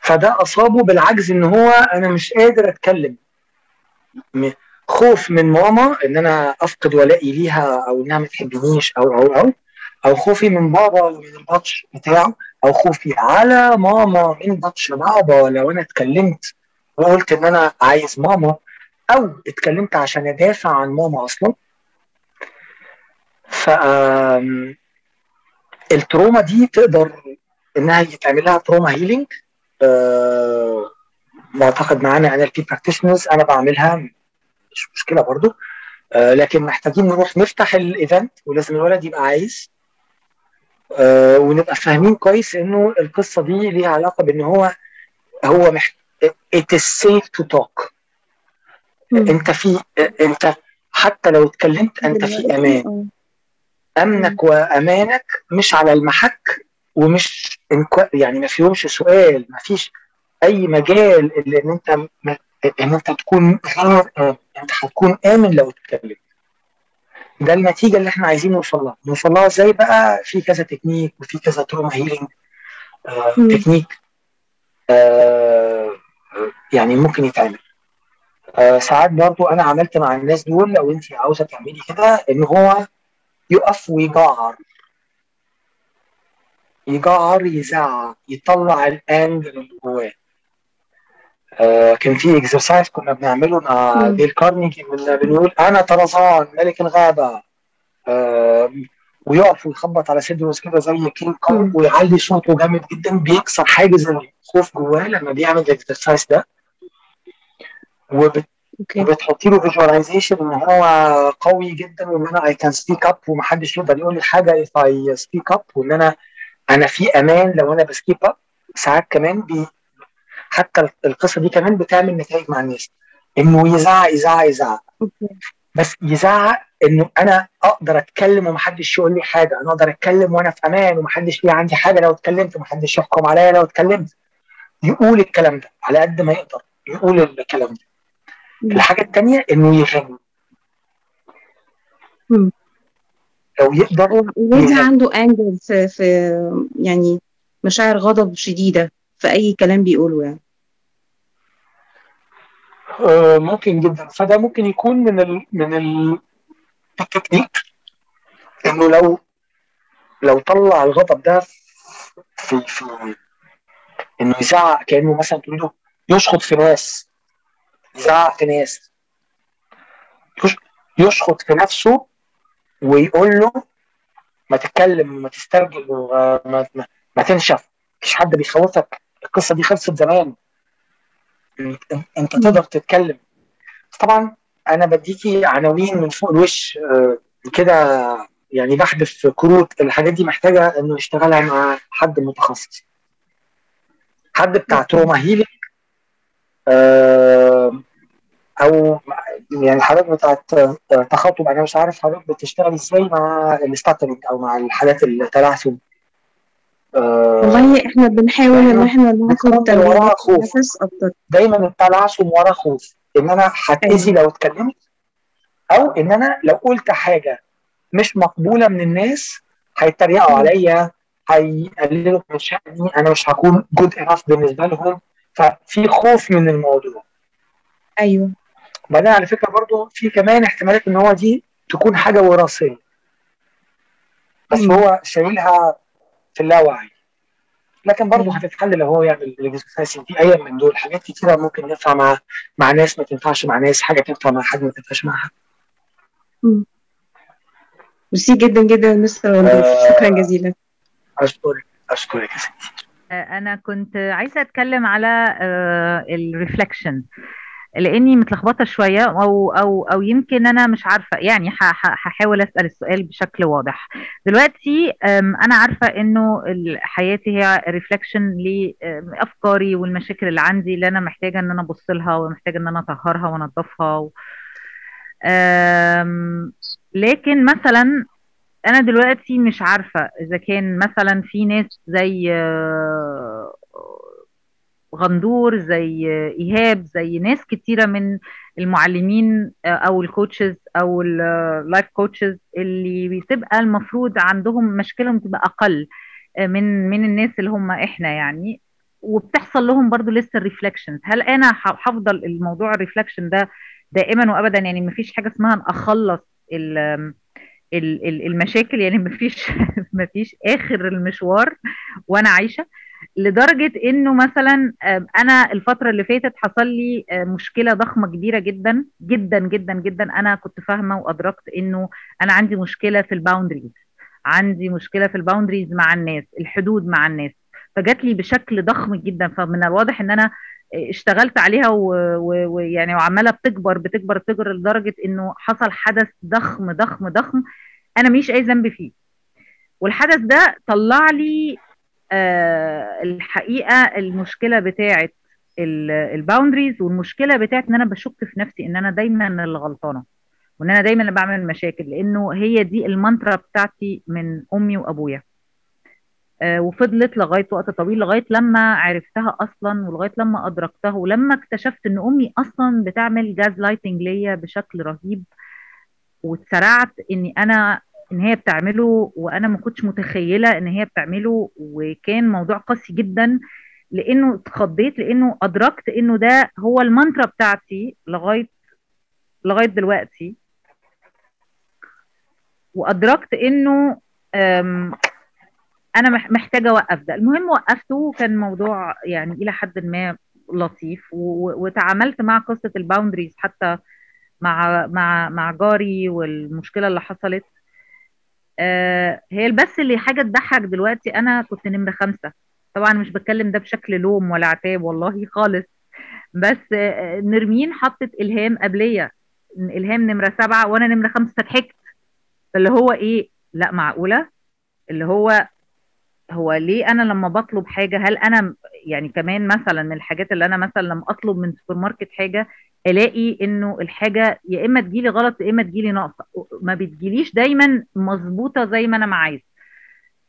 Speaker 1: فده أصابه بالعجز إن هو أنا مش قادر أتكلم. خوف من ماما إن أنا أفقد ولائي ليها أو إنها ما تحبنيش أو أو أو. أو خوفي من بابا ومن البطش بتاعه. أو خوفي على ماما من بطش بابا. لو أنا اتكلمت وقلت إن أنا عايز ماما أو اتكلمت عشان أدافع عن ماما أصلا. ف ال trauma دي تقدر إنها يتعمل لها trauma healing أه معتقد معانا NLP practitioners أنا بعملها مش مشكلة برضو أه لكن محتاجين نروح نفتح ال event ولازم الولد يبقى عايز أه ونبقى فاهمين كويس إنه القصة دي ليها علاقة بإن هو هو محت... it is safe to talk. أنت في أنت حتى لو اتكلمت أنت في أمان
Speaker 5: آه.
Speaker 1: أمنك وأمانك مش على المحك ومش يعني ما فيهمش سؤال ما فيش أي مجال اللي إن أنت إن أنت تكون غير امن أنت هتكون آمن لو اتكلمت. ده النتيجة اللي إحنا عايزين نوصل لها. نوصل لها إزاي بقى؟ في كذا تكنيك وفي كذا trauma healing آه. تكنيك آه يعني ممكن يتعمل. آه ساعات برضو أنا عملت مع الناس دول لو أنت عاوزة تعملي كده إن هو يقف ويجعر. يجعر يزعق يطلع ال anger اللي جواه. آه كان في exercise كنا بنعمله مع. ديل كارنيجي كنا بنقول أنا طرزان ملك الغابة آه ويقف ويخبط على صدره كده زي كينج كونج. ويعلي صوته جامد جدا بيكسر حاجز الخوف جواه لما بيعمل ال exercise ده وبت... وبتحطي له visualization إن هو قوي جدا وإن أنا I can speak up ومحدش يقدر يقول لي حاجة if I speak up وإن أنا أنا في أمان لو أنا ب speak up ساعات كمان بي حتى القصة دي كمان بتعمل نتائج مع الناس. إنه يزعق يزعق يزعق. بس يزعق إنه أنا أقدر أتكلم ومحدش يقول لي حاجة. أنا أقدر أتكلم وأنا في أمان ومحدش ليه عندي حاجة لو اتكلمت ومحدش يحكم عليا لو اتكلمت. يقول الكلام ده على قد ما يقدر. يقول الكلام ده. الحاجة الثانية إنه يغني. لو يقدر يغني.
Speaker 5: عنده انجر في في يعني مشاعر غضب شديدة في أي كلام بيقوله يعني.
Speaker 1: ممكن جدا. فده ممكن يكون من ال من ال التكنيك إنه لو لو طلع الغضب ده في في إنه يزعق كأنه مثلا تقول له يشخط في ناس يزعق في ناس يش- يشخط في نفسه ويقول له ما تتكلم ما تسترجل وما ما, ما تنشف. مفيش حد بيخوفك. القصة دي خلصت زمان. انت- تقدر تتكلم. طبعا أنا بديكي عناوين من فوق الوش آه، كده يعني بحذف كروت الحاجات دي محتاجة إنه يشتغلها مع حد متخصص. حد بتاع trauma healing أو يعني حضرتك بتاعت آه، تخاطب أنا مش عارف حضرتك بتشتغل إزاي مع ال stuttering أو مع الحالات التلعثم آه،
Speaker 5: والله إحنا بنحاول إن
Speaker 1: إحنا
Speaker 5: ناخد تمرينات
Speaker 1: خوف. دايما التلعثم وراه خوف. إن أنا هتأذي لو اتكلمت أو إن أنا لو قلت حاجة مش مقبولة من الناس هيتريقوا عليا هيقللوا من شأني أنا مش هكون good enough بالنسبة لهم. ففي خوف من الموضوع.
Speaker 5: أيوه.
Speaker 1: وبعدين على فكرة برضو في كمان احتمالات إن هو دي تكون حاجة وراثية. بس
Speaker 5: مم.
Speaker 1: هو شايلها في اللاوعي. لكن برضه. هتتحل لو هو يعمل regression في أي من دول. حاجات كتيرة ممكن ينفع مع مع ناس ما تنفعش مع ناس. حاجة تنفع مع حد ما تنفعش مع حد
Speaker 5: ميرسي جدا جدا مستر
Speaker 1: آه.
Speaker 5: شكرا جزيلا.
Speaker 1: أشكرك. أشكرك يا ستي.
Speaker 6: أنا كنت عايزة أتكلم على ال reflection لاني متلخبطه شوية أو أو أو يمكن أنا مش عارفه يعني هحاول أسأل السؤال بشكل واضح. دلوقتي أنا عارفة إنه حياتي هي reflection لافكاري والمشاكل اللي عندي اللي أنا محتاجة إن أنا أبص لها ومحتاجة إن أنا أطهرها وانضفها و... لكن مثلا أنا دلوقتي مش عارفة إذا كان مثلا في ناس زي آه، غندور زي إيهاب زي ناس كتيرة من المعلمين آه، أو ال coaches أو ال life coaches اللي بتبقى المفروض عندهم مشكلهم تبقى أقل آه، من من الناس اللي هم إحنا يعني. وبتحصل لهم برضو لسه ال reflections هل أنا هفضل الموضوع ال reflection ده دائما وابدا؟ يعني مفيش حاجة اسمها أخلص ال ال- ال- المشاكل. يعني مفيش [laughs] مفيش آخر المشوار وأنا عايشة. لدرجة إنه مثلا أنا الفترة اللي فاتت حصل لي آه، مشكلة ضخمة كبيرة جدا جدا جدا جدا. أنا كنت فاهمة وأدركت إنه أنا عندي مشكلة في ال boundaries. عندي مشكلة في ال boundaries مع الناس الحدود مع الناس. فجات لي بشكل ضخم جدا. فمن الواضح إن أنا اشتغلت عليها ويعني وعمالة بتكبر بتكبر بتكبر لدرجة إنه حصل حدث ضخم ضخم ضخم أنا مش أي ذنب فيه. والحدث ده طلع لي آه الحقيقة المشكلة بتاعه ال boundaries والمشكلة بتاعه إن أنا بشك في نفسي إن أنا دايما اللي غلطانة وإن أنا دايما اللي بعمل مشاكل لأنه هي دي المانترا بتاعتي من أمي وأبويا. آه، وفضلت لغاية وقت طويل لغاية لما عرفتها أصلا ولغاية لما أدركتها ولما اكتشفت إن أمي أصلا بتعمل gaslighting ليا بشكل رهيب واتسرعت إني أنا إن هي بتعمله وأنا ما كنتش متخيلة إن هي بتعمله وكان موضوع قاسي جدا لأنه اتخضيت لأنه أدركت إنه ده هو المانترا بتاعتي لغاية لغاية دلوقتي. وأدركت إنه أنا مح- محتاجة أوقف ده. المهم وقفته وكان موضوع يعني إلى حد ما لطيف وتعاملت مع قصة الباوندريز حتى مع مع مع جاري والمشكلة اللي حصلت. هي بس اللي حاجة تضحك دلوقتي أنا كنت نمرة خمسة. طبعا مش بتكلم ده بشكل لوم ولا عتاب والله خالص. بس آه، نرمين حطت إلهام قبلية. إلهام نمرة سبعة وأنا نمرة خمسة فضحكت اللي هو إيه؟ لا معقولة؟ اللي هو هو ليه أنا لما بطلب حاجة؟ هل أنا يعني كمان مثلا من الحاجات اللي أنا مثلا لما أطلب من سوبر ماركت حاجة ألاقي إنه الحاجة يا إما تجيلي غلط يا إما تجيلي ناقصه ما بتجيليش دايما مظبوطة زي ما أنا ما عايز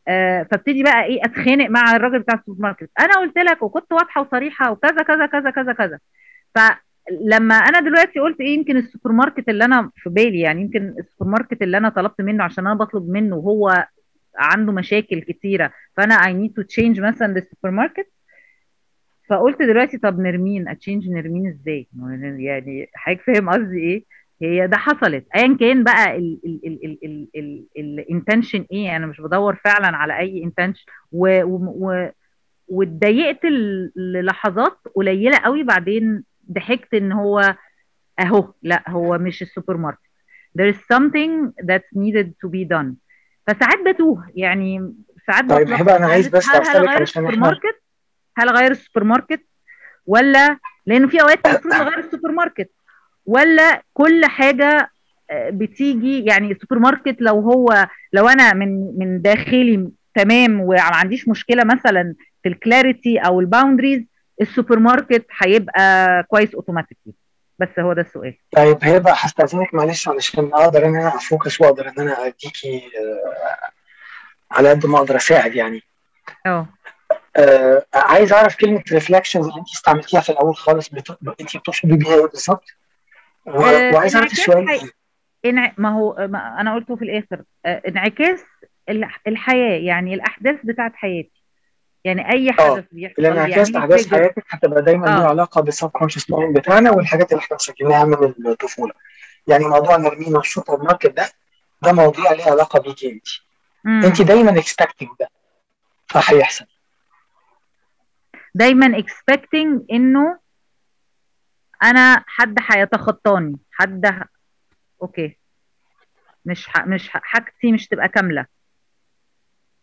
Speaker 6: آه فابتدي بقى إيه أتخانق مع الراجل بتاع السوبر ماركت. أنا قلت لك وكنت واضحة وصريحة وكذا كذا كذا كذا كذا. فلما أنا دلوقتي قلت إيه يمكن السوبر ماركت اللي أنا في بالي يعني يمكن السوبر ماركت اللي أنا طلبت منه عشان أنا بطلب منه هو عنده مشاكل كتيرة فأنا I need to change مثلا للسوبر ماركت فقلت دلوقتي طب نرمين أ change نرمين إزاي؟ يعني حضرتك فاهم قصدي إيه؟ هي ده حصلت. ايا كان بقى ال intention إيه؟ أنا مش بدور فعلا على أي intention. واتضايقت للحظات قليلة قوي. بعدين ضحكت إن هو أهو لا هو مش السوبر ماركت. There is something that's needed to be done. فساعات بتوه. يعني ساعات
Speaker 1: طيب. هبه أنا عايز بس
Speaker 6: اغير
Speaker 1: علشان
Speaker 6: إحنا هل اغير السوبر ماركت؟ ولا لأنه في أوقات المفروض اغير السوبر ماركت. ولا كل حاجة آه، بتيجي يعني السوبر ماركت لو هو لو أنا من من داخلي تمام وما عنديش مشكلة مثلا في ال clarity أو ال boundaries السوبر ماركت هيبقى كويس automatically. بس هو ده السؤال.
Speaker 1: طيب هبه هستأذنك معلش علشان أقدر إن أنا أ focus وأقدر إن أنا أديكي آه، على قد ما أقدر أساعد يعني.
Speaker 6: آه.
Speaker 1: آه، عايز أعرف كلمة reflections اللي انت استعملتيها في الأول خالص بت... انت بتقصدي بيها إيه بالظبط؟ و...
Speaker 6: آه،
Speaker 1: وعايز أعرف
Speaker 6: انعكاس حي- انع... ما هو ما أنا قلته في الآخر. آه، انعكاس الح- الحياة يعني الأحداث بتاعت حياتي. يعني أي
Speaker 1: آه
Speaker 6: حدث بيحصل
Speaker 1: الانعكاس
Speaker 6: بيعمل
Speaker 1: احداث حياتك هتبقى دايما
Speaker 6: آه.
Speaker 1: ليها علاقة بال subconscious mind بتاعنا والحاجات اللي إحنا مسجلناها من الطفولة. يعني موضوع نرمين والسوبر ماركت ده ده موضوع ليه علاقة بيكي انت انت دايما expecting ده. فهيحصل.
Speaker 6: دايما expecting إنه أنا حد هيتخطاني حد ه... أوكي. مش ح... مش ح... حاجتي مش تبقى كاملة.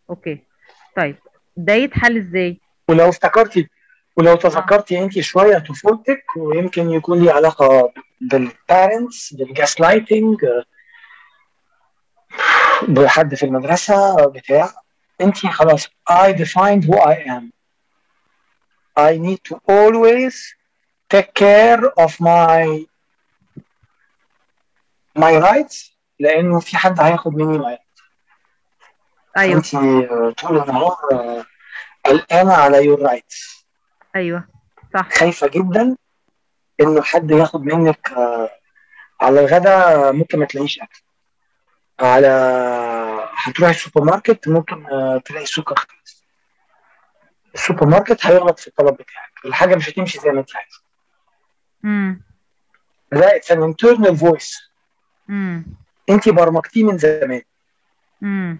Speaker 6: أوكي. طيب. ده يتحل إزاي؟
Speaker 1: ولو افتكرتي ولو
Speaker 6: آه.
Speaker 1: تذكرتي انت شوية طفولتك ويمكن يكون ليه علاقة بال parents بال gaslighting بحد في المدرسة بتاع انت خلاص I defined who I am. I need to always take care of my my rights. لأنه في حد هياخد مني my rights.
Speaker 6: أيوه.
Speaker 1: انت طول النهار آه، قلقانة على your rights.
Speaker 6: أيوه. صح.
Speaker 1: خايفة جدا إنه حد ياخد منك آه، على الغدا ممكن ما تلاقيش أكل. على هتروحي السوبر ماركت ممكن آه، تلاقي السكر خلص السوبر ماركت هيغلط في الطلب بتاعك. الحاجة مش هتمشي زي ما انت عايزة.
Speaker 6: امم
Speaker 1: ده it's an internal voice.
Speaker 6: امم
Speaker 1: انت برمجتيه من زمان.
Speaker 6: امم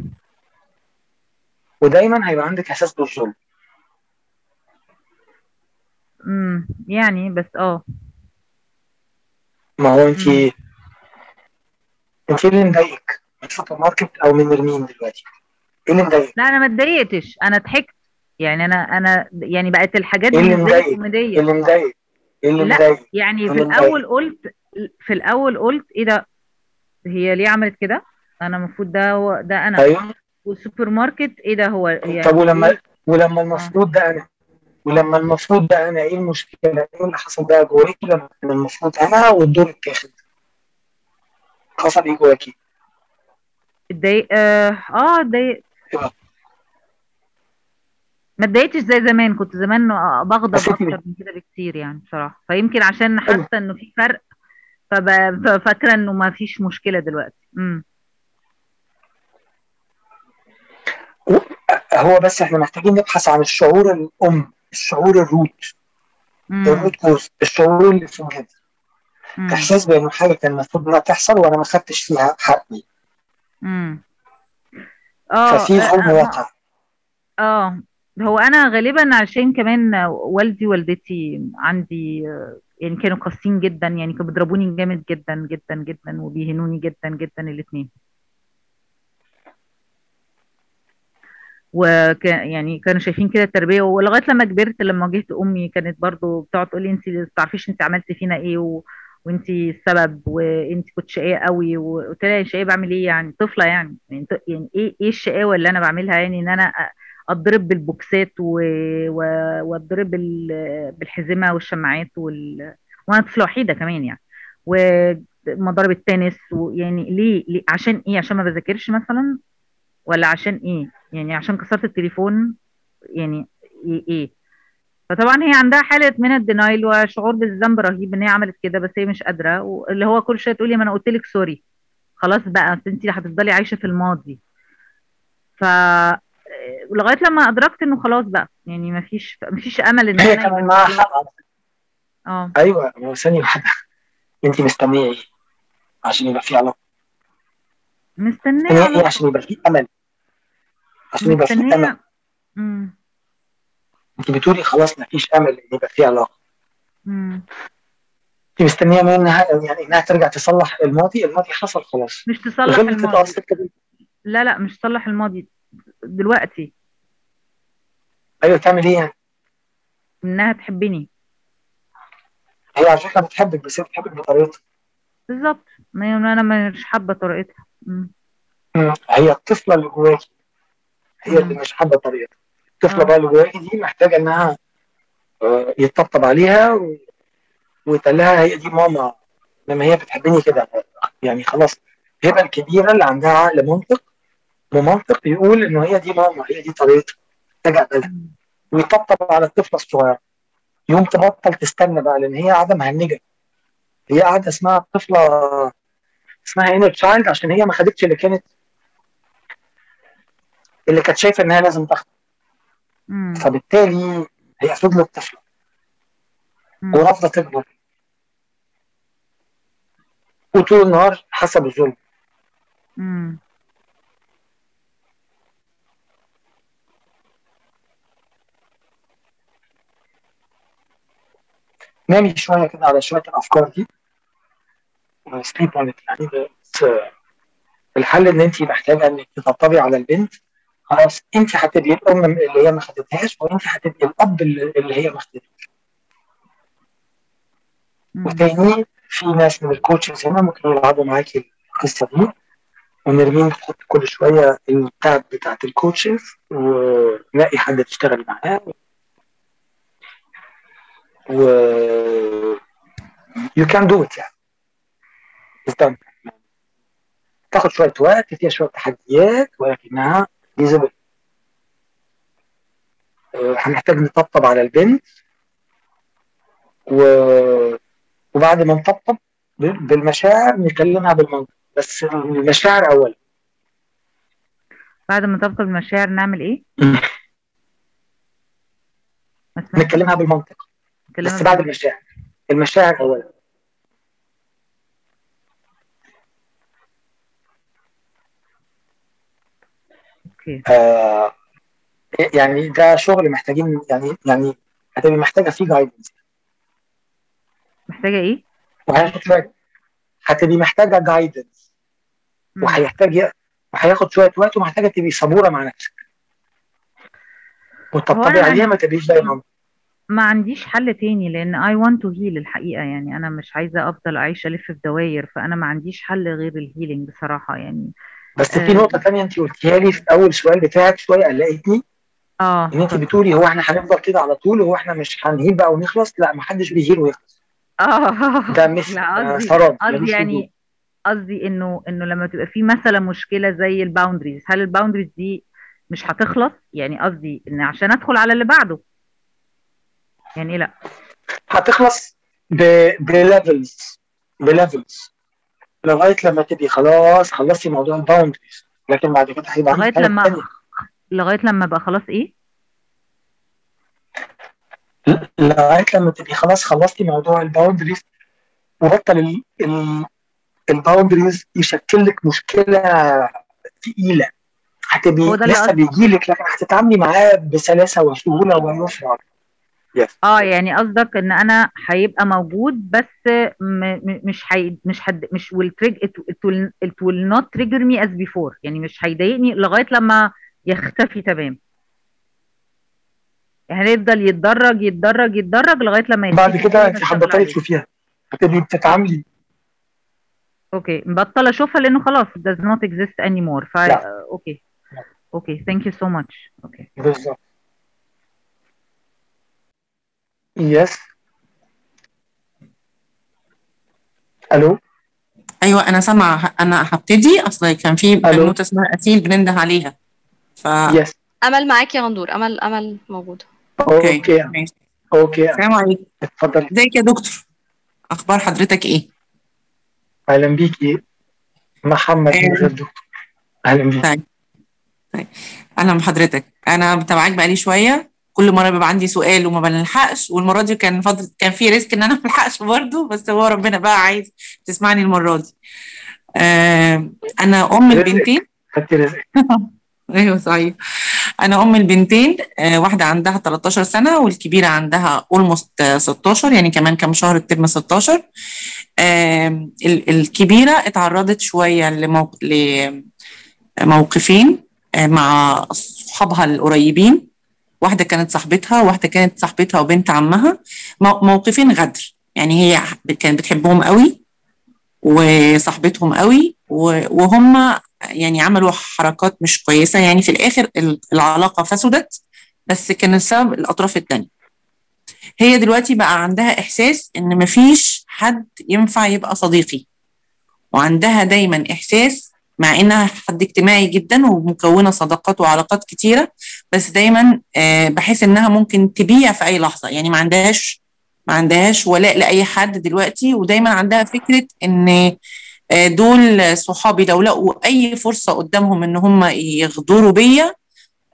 Speaker 1: ودايما هيبقى عندك إحساس بالظلم.
Speaker 6: امم يعني بس آه.
Speaker 1: ما هو انت انت إيه اللي مضايقك من السوبر ماركت أو من نرمين دلوقتي؟ إيه اللي مضايقك؟
Speaker 6: لا أنا ما اتضايقتش. أنا ضحكت. يعني أنا أنا يعني بقت الحاجات
Speaker 1: اللي إيه
Speaker 6: كوميدية.
Speaker 1: اللي مضايقك إيه اللي
Speaker 6: لا
Speaker 1: مضايقك
Speaker 6: يعني في
Speaker 1: الأول
Speaker 6: قلت في الأول قلت إيه ده؟ هي ليه عملت كده؟ أنا المفروض ده هو ده أنا.
Speaker 1: أيوه.
Speaker 6: والسوبر ماركت إيه ده هو؟
Speaker 1: طب
Speaker 6: يعني
Speaker 1: ولما
Speaker 6: ليه
Speaker 1: ولما المفروض ده أنا ولما المفروض ده أنا إيه المشكلة؟ إيه اللي حصل بقى جواكي لما كان المفروض أنا والدور اتاخد حصل إيه جواكي؟
Speaker 6: اتضايق آه آه اتضايقت.
Speaker 1: كده.
Speaker 6: ما اتضايقتش زي زمان كنت زمان آه، بغضب أكتر من كده بكتير يعني بصراحة. فيمكن عشان حاسة إنه في فرق ففاكرة إنه ما فيش مشكلة دلوقتي. امم
Speaker 1: هو بس إحنا محتاجين نبحث عن الشعور الأم الشعور ال
Speaker 6: root.
Speaker 1: ال root cause الشعور اللي في الجذر إحساس بأنه حاجة كان المفروض إنها تحصل وأنا ما خدتش فيها حقي.
Speaker 6: امم آه
Speaker 1: ففي ظلم
Speaker 6: آه
Speaker 1: واقع.
Speaker 6: آه. هو أنا غالبا عشان كمان والدي والدتي عندي يعني كانوا قاسيين جدا يعني كانوا بيضربوني جامد جدا جدا جدا وبيهنوني جدا جدا الاثنين وكان يعني كانوا شايفين كده التربية ولغاية لما كبرت لما واجهت أمي كانت برضو بتقعد تقول لي انت ما تعرفيش انت عملتي فينا إيه و... وانت السبب وانت كنت شقية قوي وقلت لها شقية بعمل إيه يعني؟ طفلة يعني يعني, يعني إيه إيه الشقاوة اللي أنا بعملها يعني إن أنا أضرب بالبوكسات. وأضرب بال... بالحزمة والشماعات وال... وأنا طفلة وحيدة كمان يعني. ومضارب التنس ويعني ليه ليه عشان إيه؟ عشان ما بذاكرش مثلا؟ ولا عشان إيه؟ يعني عشان كسرت التليفون؟ يعني إيه, إيه؟ فطبعا هي عندها حالة من الدينايل وشعور بالذنب رهيب إن هي عملت كده بس هي مش قادرة. واللي هو كل شوية تقولي ما أنا قلت لك سوري. خلاص بقى أنت هتفضلي عايشة في الماضي. ف لغاية لما أدركت إنه خلاص بقى يعني مفيش مفيش أمل إن
Speaker 1: هي كمان معاها حق.
Speaker 6: آه.
Speaker 1: أيوه ما هو ثانية واحدة. انت مستنية إيه؟ عشان يبقى في علاقة.
Speaker 6: مستنية إيه؟
Speaker 1: عشان يبقى في أمل. عشان يبقى في أمل.
Speaker 6: مستنية مم.
Speaker 1: انت بتقولي خلاص ما فيش أمل إن يبقى في علاقة.
Speaker 6: مم.
Speaker 1: انت مستنية منها يعني إنها ترجع تصلح الماضي؟ الماضي حصل خلاص.
Speaker 6: مش تصلح الماضي. لا لا مش تصلح الماضي. دلوقتي.
Speaker 1: أيوه تعمل إيه يعني؟
Speaker 6: إنها تحبني.
Speaker 1: هي على فكرة بتحبك بس هي بتحبك بطريقتها.
Speaker 6: بالظبط. ما أنا مش حابة طريقتها.
Speaker 1: هي الطفلة اللي جواكي. هي اللي. مش حابة طريقتها. الطفلة
Speaker 6: آه.
Speaker 1: بقى اللي جواكي دي محتاجة إنها آه، يتطبطب عليها و- ويتقال لها هي دي ماما. لما هي بتحبني كده يعني خلاص. الهبه الكبيرة اللي عندها عقل منطق ومنطق يقول إنه هي دي ماما هي دي اقبلها
Speaker 6: مم.
Speaker 1: ويطبطب على الطفله الصغيره يوم تبطل تستنى بقى لأن هي قاعدة مهنجه هي قاعدة اسمها الطفله اسمها انر تشايلد عشان هي ما خدتش اللي كانت اللي كانت شايفة إنها لازم تاخد
Speaker 6: مم.
Speaker 1: فبالتالي هي فضلت طفله. ورافضة تكبر. وطول النهار حسب الظلم نامي شوية كده على شوية الأفكار دي. sleep on يعني بس الحل إن انت محتاجة إنك تطبطبي على البنت. خلاص انت هتبقي الأم اللي هي ما خدتهاش وانت هتبقي الأب اللي هي ما خدتهاش. وتاني في ناس من ال coaches هنا ممكن يلعبوا معاكي القصة دي. ونرمين بتحط كل شوية ال tab بتاعت ال coaches ونلاقي حد تشتغل معاه. و you can do it يعني. Done. تاخد شوية وقت فيها شوية تحديات ولكنها feasible. آه، هنحتاج نطبطب على البنت. و... وبعد ما نطبطب بالمشاعر نكلمها بالمنطق. بس المشاعر اولا.
Speaker 6: بعد ما تبطل المشاعر نعمل إيه؟
Speaker 1: نكلمها بالمنطق. بس بعد. المشاعر. المشاعر اولا.
Speaker 6: أوكي.
Speaker 1: آه يعني ده شغل محتاجين يعني يعني هتبقي محتاجة فيه guidance
Speaker 6: محتاجة إيه؟
Speaker 1: وهياخد شوية هتبقي محتاجة
Speaker 6: guidance.
Speaker 1: وهيحتاج وهياخد شوية وقت ومحتاجة تبقي صبورة مع نفسك. وتطبطبي عليها ما تبقيش زي ماما
Speaker 6: ما عنديش حل تاني لأن I want to heal الحقيقة. يعني أنا مش عايزة أفضل عايشة ألف في دواير فأنا ما عنديش حل غير ال healing بصراحة. يعني
Speaker 1: بس في
Speaker 6: آه
Speaker 1: نقطة ثانية انت قلتيها لي في أول سؤال بتاعك شوية قلقتني.
Speaker 6: آه
Speaker 1: إن انت. بتقولي هو إحنا هنفضل كده على طول هو إحنا مش هن heal بقى ونخلص؟ لا ما حدش بي heal ويخلص.
Speaker 6: آه
Speaker 1: ده مش [laughs] آه،
Speaker 6: قصدي
Speaker 1: وجود
Speaker 6: يعني قصدي إنه إنه لما تبقى في مثلا مشكلة زي ال boundaries هل ال boundaries دي مش هتخلص؟ يعني قصدي إن عشان أدخل على اللي بعده. يعني لا.
Speaker 1: هتخلص ب levels ب levels لغاية لما تبقي خلاص خلصتي موضوع ال boundaries لكن بعد كده هيبقى لغاية
Speaker 6: لما لغاية لما بقى خلاص إيه؟
Speaker 1: لغاية لما تبقي خلاص خلصتي موضوع ال boundaries وبطل ال- ال- ال boundaries يشكل لك مشكلة
Speaker 6: تقيلة. اللي
Speaker 1: لسه بيجي لك لكن هتتعاملي معاه بسلاسة وسهولة ويسر يس
Speaker 6: آه يعني قصدك إن أنا هيبقى موجود بس م م مش حي مش حد مش will trigger it, will not trigger me as before. يعني مش هيضايقني لغاية لما يختفي تمام. هنفضل يتدرج يتدرج يتدرج لغاية لما
Speaker 1: بعد
Speaker 6: يختفي
Speaker 1: كده
Speaker 6: كل
Speaker 1: انت هتبطلي. تشوفيها. هتبقي بتتعاملي.
Speaker 6: Okay. مبطل أشوفها لأنه خلاص does not exist anymore. ف
Speaker 1: لا.
Speaker 6: Okay. Okay. Thank you so much. Okay.
Speaker 1: بالظبط. Yes ألو
Speaker 7: أيوه أنا سامعة. أنا هبتدي. اصل كان في بنوتة اسمها أسيل بننده عليها. ف
Speaker 1: yes
Speaker 3: أمل معاك يا غندور. أمل أمل موجوده
Speaker 7: Okay.
Speaker 1: Okay
Speaker 7: ماشي.
Speaker 1: Okay.
Speaker 7: السلام عليكم.
Speaker 1: اتفضلي
Speaker 7: إزيك يا دكتور؟ أخبار حضرتك إيه؟
Speaker 1: أهلا بيكي محمد من غير دكتور أهلا بيكي
Speaker 7: طيب. طيب. أهلا بحضرتك. أنا متابعاك بقالي شوية. كل مرة بيبقى عندي سؤال وما بنلحقش والمرة دي كان فضل كان في risk إن أنا [laughs] ما ألحقش برضه بس هو ربنا بقى عايز تسمعني المرة دي. آه أنا
Speaker 1: أم.
Speaker 7: البنتين.
Speaker 1: خدتي رزقك [laughs]
Speaker 7: أيوه صحيح. أنا أم البنتين آه، واحدة عندها 13 سنة والكبيرة عندها almost 16 يعني كمان كام شهر ال turn 16 آم، ال- الكبيرة اتعرضت شوية لموق... لموقفين آه، مع صحابها القريبين. واحدة كانت صاحبتها واحدة كانت صاحبتها وبنت عمها مو- موقفين غدر. يعني هي كانت بتحبهم قوي وصاحبتهم قوي وهم يعني عملوا حركات مش كويسة. يعني في الآخر ال- العلاقة فسدت بس كان السبب الأطراف الثانية هي دلوقتي بقى عندها إحساس إن مفيش حد ينفع يبقى صديقي. وعندها دايما إحساس مع إنها حد اجتماعي جدا ومكونة صداقات وعلاقات كتيرة بس دايما آه، بحس إنها ممكن تبيع في أي لحظة. يعني ما عندهاش ما عندهاش ولاء لأي حد دلوقتي ودايما عندها فكرة إن آه، دول صحابي لو لقوا أي فرصة قدامهم إن هم يغدروا بيا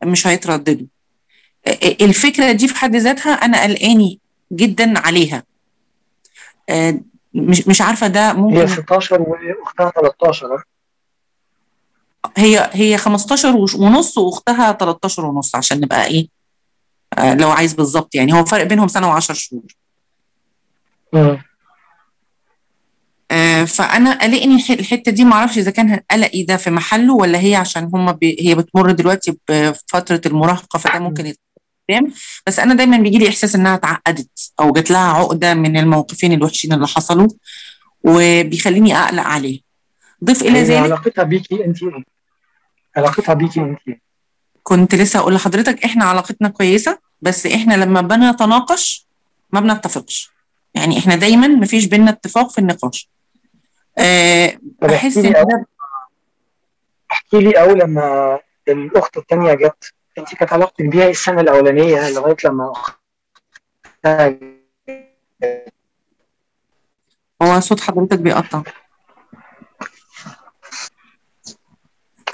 Speaker 7: مش هيترددوا. آه، الفكرة دي في حد ذاتها أنا قلقاني جدا عليها. مش مش عارفة ده
Speaker 1: هي
Speaker 7: ممكن
Speaker 1: 16 واختها 13
Speaker 7: هي هي 15 وش- ونص واختها 13 ونص عشان نبقى إيه آه لو عايز بالظبط يعني. هو فرق بينهم سنة و10 شهور. آه فأنا قلقني الح- الحتة دي. معرفش إذا كان قلقي ده في محله ولا هي عشان هم بي هي بتمر دلوقتي بفترة المراهقة فده ممكن يتفهم بس أنا دايما بيجي لي إحساس إنها اتعقدت أو جات لها عقدة من الموقفين الوحشين اللي حصلوا وبيخليني أقلق عليه ضيف
Speaker 1: إلى
Speaker 7: ذلك؟
Speaker 1: علاقتها بيكي انت؟ علاقتها بيكي انت؟
Speaker 7: كنت لسه أقول لحضرتك إحنا علاقتنا كويسة بس إحنا لما بنتناقش ما بنتفقش. يعني إحنا دايما مفيش بينا اتفاق في النقاش. أه
Speaker 1: طب
Speaker 7: بحس
Speaker 1: إن
Speaker 7: ده
Speaker 1: احكي لي أول لما الأخت الثانية جت انت كانت علاقتك بيها السنة الأولانية لغاية لما
Speaker 7: هو صوت حضرتك بيقطع.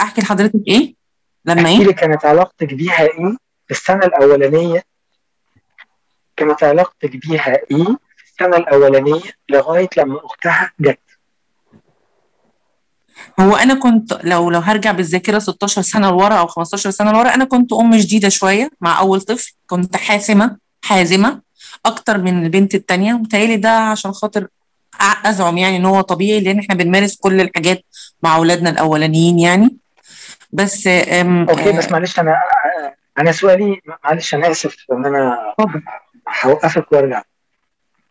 Speaker 7: أحكي لحضرتك إيه؟ لما
Speaker 1: إيه؟ كانت علاقتك بيها إيه؟ في السنة الأولانية. كانت علاقتك بيها إيه؟ في السنة الأولانية لغاية لما أختها جت.
Speaker 7: هو أنا كنت لو لو هرجع بالذاكرة 16 سنة لورا أو 15 سنة لورا أنا كنت أم جديدة شوية مع أول طفل كنت حاسمة حازمة أكتر من البنت التانية. متهيألي ده عشان خاطر أزعم يعني إن هو طبيعي لأن إحنا بنمارس كل الحاجات مع أولادنا الأولانيين يعني. بس
Speaker 1: أوكي بس
Speaker 7: آه،
Speaker 1: معلش أنا أنا سؤالي معلش أنا آسف إن
Speaker 7: أنا
Speaker 1: هوقفك وأرجع.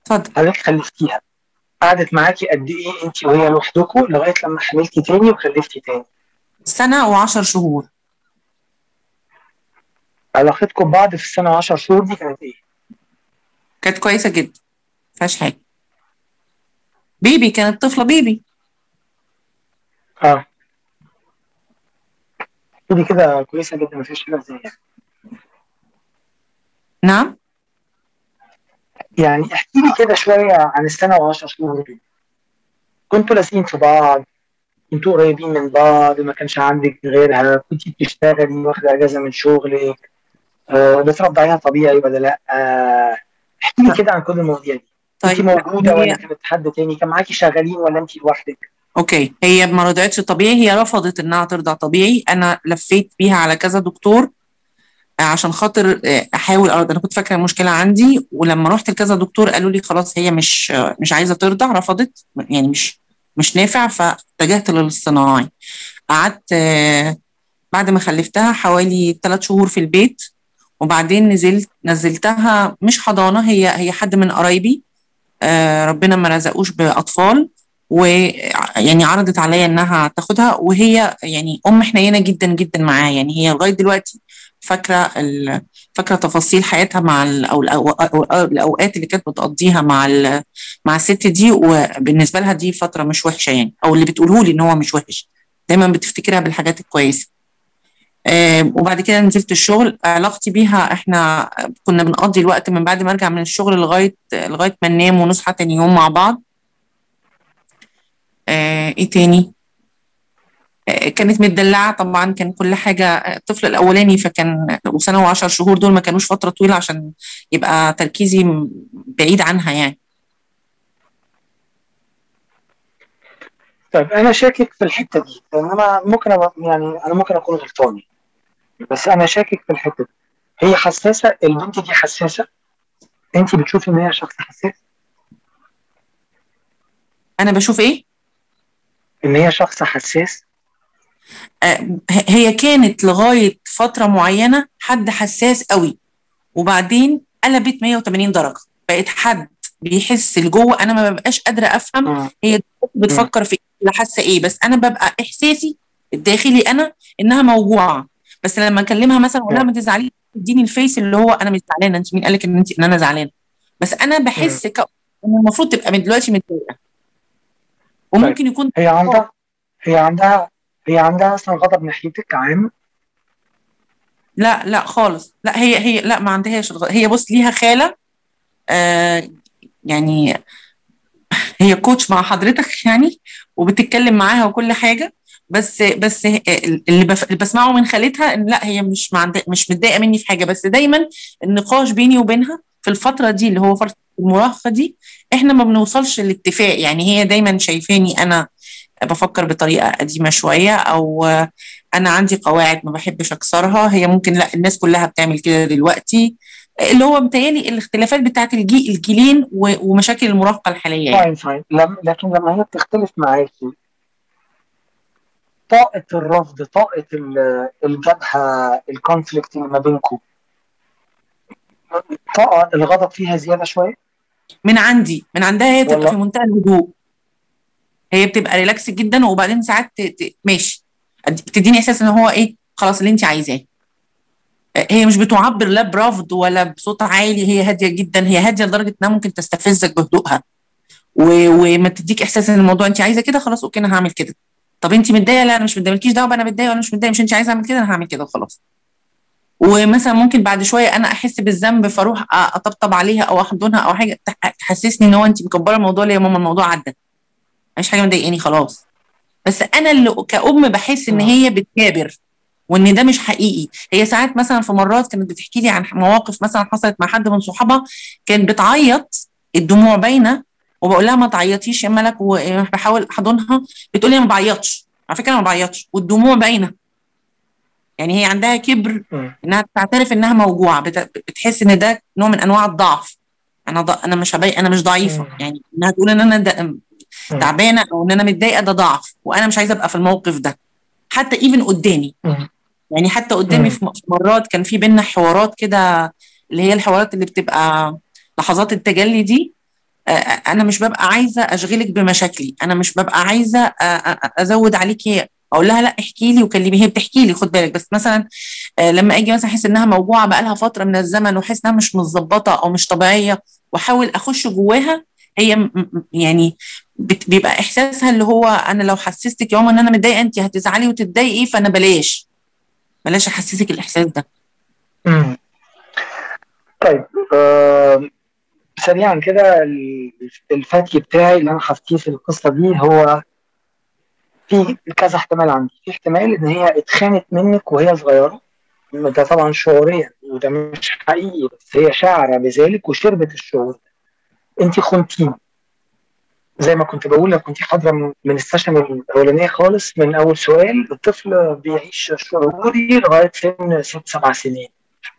Speaker 7: اتفضل.
Speaker 1: حضرتك خلفتيها. قعدت معاكي قد إيه انت وهي لوحدكم لغاية لما حملتي تاني وخلفتي تاني؟
Speaker 7: سنة وعشر شهور.
Speaker 1: علاقتكم ببعض في السنة 10 شهور دي كانت إيه؟
Speaker 7: كانت كويسة جدا مفيهاش حاجة. بيبي كانت طفلة بيبي.
Speaker 1: آه. دي كده كويسة جدا مفيش حاجة زيها
Speaker 7: نعم؟
Speaker 1: يعني احكي لي كده شوية عن السنة و10 شهور دي. كنتوا لازقين في بعض كنتوا قريبين من بعض ما كانش عندك غيرها كنت بتشتغلي واخدة أجازة من شغلك آه بترضعيها طبيعي ولا لأ؟ آه احكي لي كده عن كل المواضيع دي. انت
Speaker 7: طيب
Speaker 1: موجودة
Speaker 7: هي-
Speaker 1: ولا كانت حد تاني؟ كان معاكي شغالين ولا انت لوحدك؟
Speaker 7: أوكي. هي ما رضعتش طبيعي هي رفضت إنها ترضع طبيعي. أنا لفيت بيها على كذا دكتور آه، عشان خاطر آه، أحاول أرض. أنا كنت فاكرة المشكلة عندي ولما رحت لكذا دكتور قالوا لي خلاص هي مش آه، مش عايزة ترضع رفضت. يعني مش مش نافع فاتجهت للصناعي. قعدت بعد ما خلفتها حوالي ثلاث شهور في البيت وبعدين نزلت نزلتها مش حضانة هي هي حد من قرايبي ربنا ما رزقوش بأطفال. ويعني عرضت عليا إنها تاخدها وهي يعني أم حنينة جدا جدا معاها يعني هي لغاية دلوقتي فاكرة فاكرة تفاصيل حياتها مع ال- أو الأوقات اللي كانت بتقضيها مع ال- مع الست دي. وبالنسبة لها دي فترة مش وحشة يعني أو اللي بتقوله لي إن هو مش وحش. دايما بتفتكرها بالحاجات الكويسة. وبعد كده نزلت الشغل. علاقتي بيها إحنا كنا بنقضي الوقت من بعد ما أرجع من الشغل لغاية لغاية ما ننام ونصحى تاني يوم مع بعض. آه، إيه تاني؟ آه، كانت متدلعة طبعا كان كل حاجة الطفل الأولاني فكان وسنه وعشر شهور دول ما كانوش فترة طويلة عشان يبقى تركيزي بعيد عنها يعني.
Speaker 1: طيب أنا شاكك في الحتة دي. أنا ممكن أبقى يعني أنا ممكن أكون غلطان. بس أنا شاكك في الحتة دي. هي حساسة؟ البنت دي حساسة؟ انت بتشوفي إن هي شخص حساس؟
Speaker 7: أنا بشوف إيه؟
Speaker 1: إن هي شخص حساس؟
Speaker 7: آه، هي كانت لغاية فترة معينة حد حساس قوي وبعدين قلبت 180 درجة. بقت حد بيحس لجوه. أنا ما ببقاش قادرة أفهم
Speaker 1: مم.
Speaker 7: هي بتفكر في إيه حاسة إيه. بس أنا ببقى إحساسي الداخلي أنا إنها موجوعة. بس لما أكلمها مثلا أقول لها ما تزعليش تديني الفيس اللي هو أنا مش زعلانة. أنت مين؟ قالك إن أنت إن أنا زعلانة. بس أنا بحس ك... ان المفروض تبقى من دلوقتي متضايقة. وممكن يكون
Speaker 1: هي عندها هي عندها هي عندها أصلا غضب ناحيتك عام
Speaker 7: لا لا خالص. لا هي هي لا ما عندهاش هي بص ليها خالة آه يعني هي كوتش مع حضرتك يعني وبتتكلم معاها وكل حاجة بس بس اللي, بف... اللي بسمعه من خالتها إن لا هي مش. مش متضايقة مني في حاجة. بس دايما النقاش بيني وبينها في الفترة دي اللي هو فتره المراهقة دي إحنا ما بنوصلش لاتفاق. يعني هي دايما شايفاني أنا بفكر بطريقة قديمة شوية أو أنا عندي قواعد ما بحبش أكسرها. هي ممكن لا الناس كلها بتعمل كده دلوقتي. اللي هو متهيألي الاختلافات بتاعت الجي الجيلين ومشاكل المراهقة الحالية يعني.
Speaker 1: فاين فاين لم... لكن لما هي بتختلف معاكي طاقة الرفض طاقة ال- الجبهة ال conflict اللي ما بينكم طاقة الغضب فيها زيادة شوية؟
Speaker 7: من عندي. من عندها هي. تبقى في منتهى الهدوء. هي بتبقى relax جدا وبعدين ساعات ت... ت... ماشي. بتديني إحساس إن هو إيه خلاص اللي انت عايزاه. هي مش بتعبر لا برفض ولا بصوت عالي هي هادية جدا. هي هادية لدرجة إنها ممكن تستفزك بهدوءها. و... وما تديك إحساس إن الموضوع انت عايزة كده خلاص أوكي أنا هعمل كده. طب انت متضايقة؟ لا أنا مش متضايقة. مالكيش دعوه أنا متضايقة ولا مش متضايقة. مش انت عايزة أعمل كده أنا هعمل كده وخلاص. ومثلا ممكن بعد شوية أنا أحس بالذنب فأروح أطبطب عليها أو احضنها أو حاجة تح- تحسسني إن هو انت مكبرة الموضوع ليه يا ماما الموضوع عدى. مفيش حاجة مضايقاني خلاص. بس أنا اللي كأم بحس إن
Speaker 1: آه.
Speaker 7: هي بتكابر وإن ده مش حقيقي. هي ساعات مثلا في مرات كانت بتحكي لي عن مواقف مثلا حصلت مع حد من صحابها كانت بتعيط الدموع باينة وبقول لها ما تعيطيش يا ملك وبحاول أحضنها بتقول لي ما بعيطش. على فكرة أنا ما بعيطش والدموع باينة. يعني هي عندها كبر. إنها تعترف إنها موجوعة بت- بتحس إن ده نوع من أنواع الضعف أنا ض... أنا مش هبي... أنا مش
Speaker 1: ضعيفة.
Speaker 7: يعني إنها تقول إن أنا د... تعبانة أو إن أنا متضايقة ده ضعف وأنا مش عايزة أبقى في الموقف ده حتى ايفن قدامي. يعني حتى قدامي. في مرات كان في بينا حوارات كده اللي هي الحوارات اللي بتبقى لحظات التجلي دي أنا مش ببقى عايزة أشغلك بمشاكلي أنا مش ببقى عايزة أزود عليكي أقول لها لا احكي لي وكلمي. هي بتحكي لي خد بالك. بس مثلا آه، لما أجي مثلا أحس إنها موجوعة بقى لها فترة من الزمن وأحس إنها مش متظبطة أو مش طبيعية وأحاول أخش جواها هي يعني بيبقى إحساسها اللي هو أنا لو حسستك يا ماما إن أنا متضايقة انت هتزعلي وتتضايقي فأنا بلاش. بلاش أحسسك الإحساس ده.
Speaker 1: مم. طيب آه سريعا كده ال- الفتي بتاعي اللي أنا حاطيه في القصة دي هو في كذا احتمال عندي. في احتمال إن هي اتخانت منك وهي صغيرة. ده طبعا شعوريا وده مش حقيقي بس هي شاعرة بذلك وشربت الشعور انت خنتيني. زي ما كنت بقول لو كنت حاضرة من- من ال session الأولانية خالص من أول سؤال. الطفل بيعيش شعوري لغاية سن ست سبع سنين.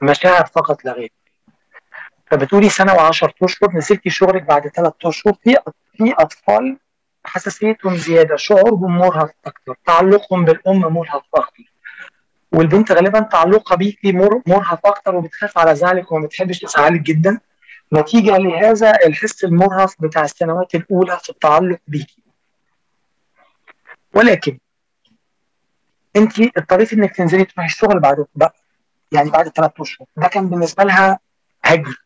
Speaker 1: مشاعر فقط لا غير. فبتقولي سنة و10 أشهر نزلتي شغلك بعد ثلاث أشهر. في في أطفال حساسيتهم زيادة شعورهم مرهق أكتر تعلقهم بالام مرهق أكتر. والبنت غالبا تعلقها بيكي مر- مرهف أكتر وبتخاف على زعلك وما بتحبش تزعلك جدا. نتيجة لهذا الحس المرهف بتاع السنوات الأولى في التعلق بيكي ولكن أنت اضطريتي إنك تنزلي تروحي الشغل بعد بقى يعني بعد ثلاث أشهر. ده كان بالنسبة لها هجر.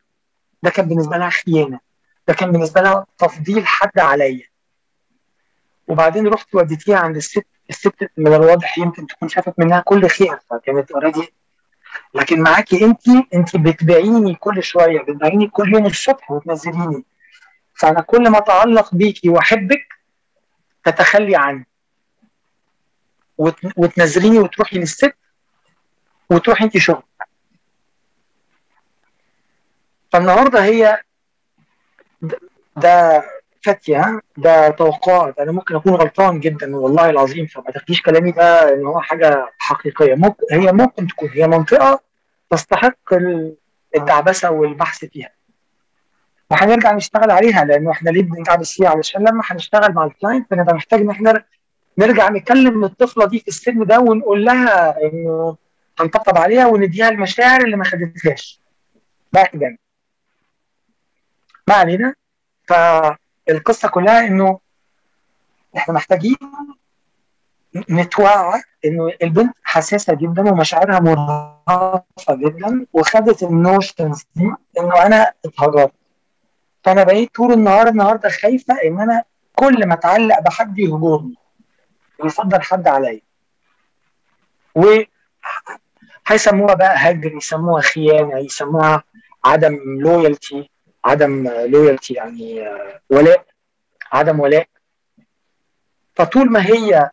Speaker 1: ده كان بالنسبة لها خيانة. ده كان بالنسبة لها تفضيل حد عليا. وبعدين رحت وديتيها عند الست الست من الواضح يمكن تكون شافت منها كل خير فكانت اوريدي لكن معاكي انت انت بتبيعيني كل شوية بتبيعيني كل يوم الصبح وتنزليني. فأنا كل ما أتعلق بيكي وأحبك تتخلي عني وت- وتنزليني وتروحي للست وتروحي انت شغل. فالنهاردة هي ده ها؟ ده توقعات. أنا ممكن أكون غلطان جدا والله العظيم فما تاخديش كلامي ده إن هو حاجة حقيقية. ممكن هي ممكن تكون هي منطقة تستحق ال- الدعبسه والبحث فيها. وهنرجع نشتغل عليها لأنه إحنا ليه بندعبس فيها علشان لما هنشتغل مع ال client بنبقى محتاج إن إحنا نرجع نكلم الطفلة دي في السن ده ونقول لها إنه هنطبطب عليها ونديها المشاعر اللي ما خدتهاش. بقى جامد ما علينا. فالقصة كلها إنه إحنا محتاجين نتوعى إنه البنت حساسة جدا ومشاعرها مرهفه جدا وخدت ال notions دي إنه أنا اتهجرت. فأنا بقيت طول النهار النهارده خايفة إن أنا كل ما أتعلق بحد يهجرني. ويفضل حد عليا. و هيسموها بقى هجر يسموها خيانة يسموها عدم لويالتي عدم لويالتي يعني آه، ولاء عدم ولاء. فطول ما هي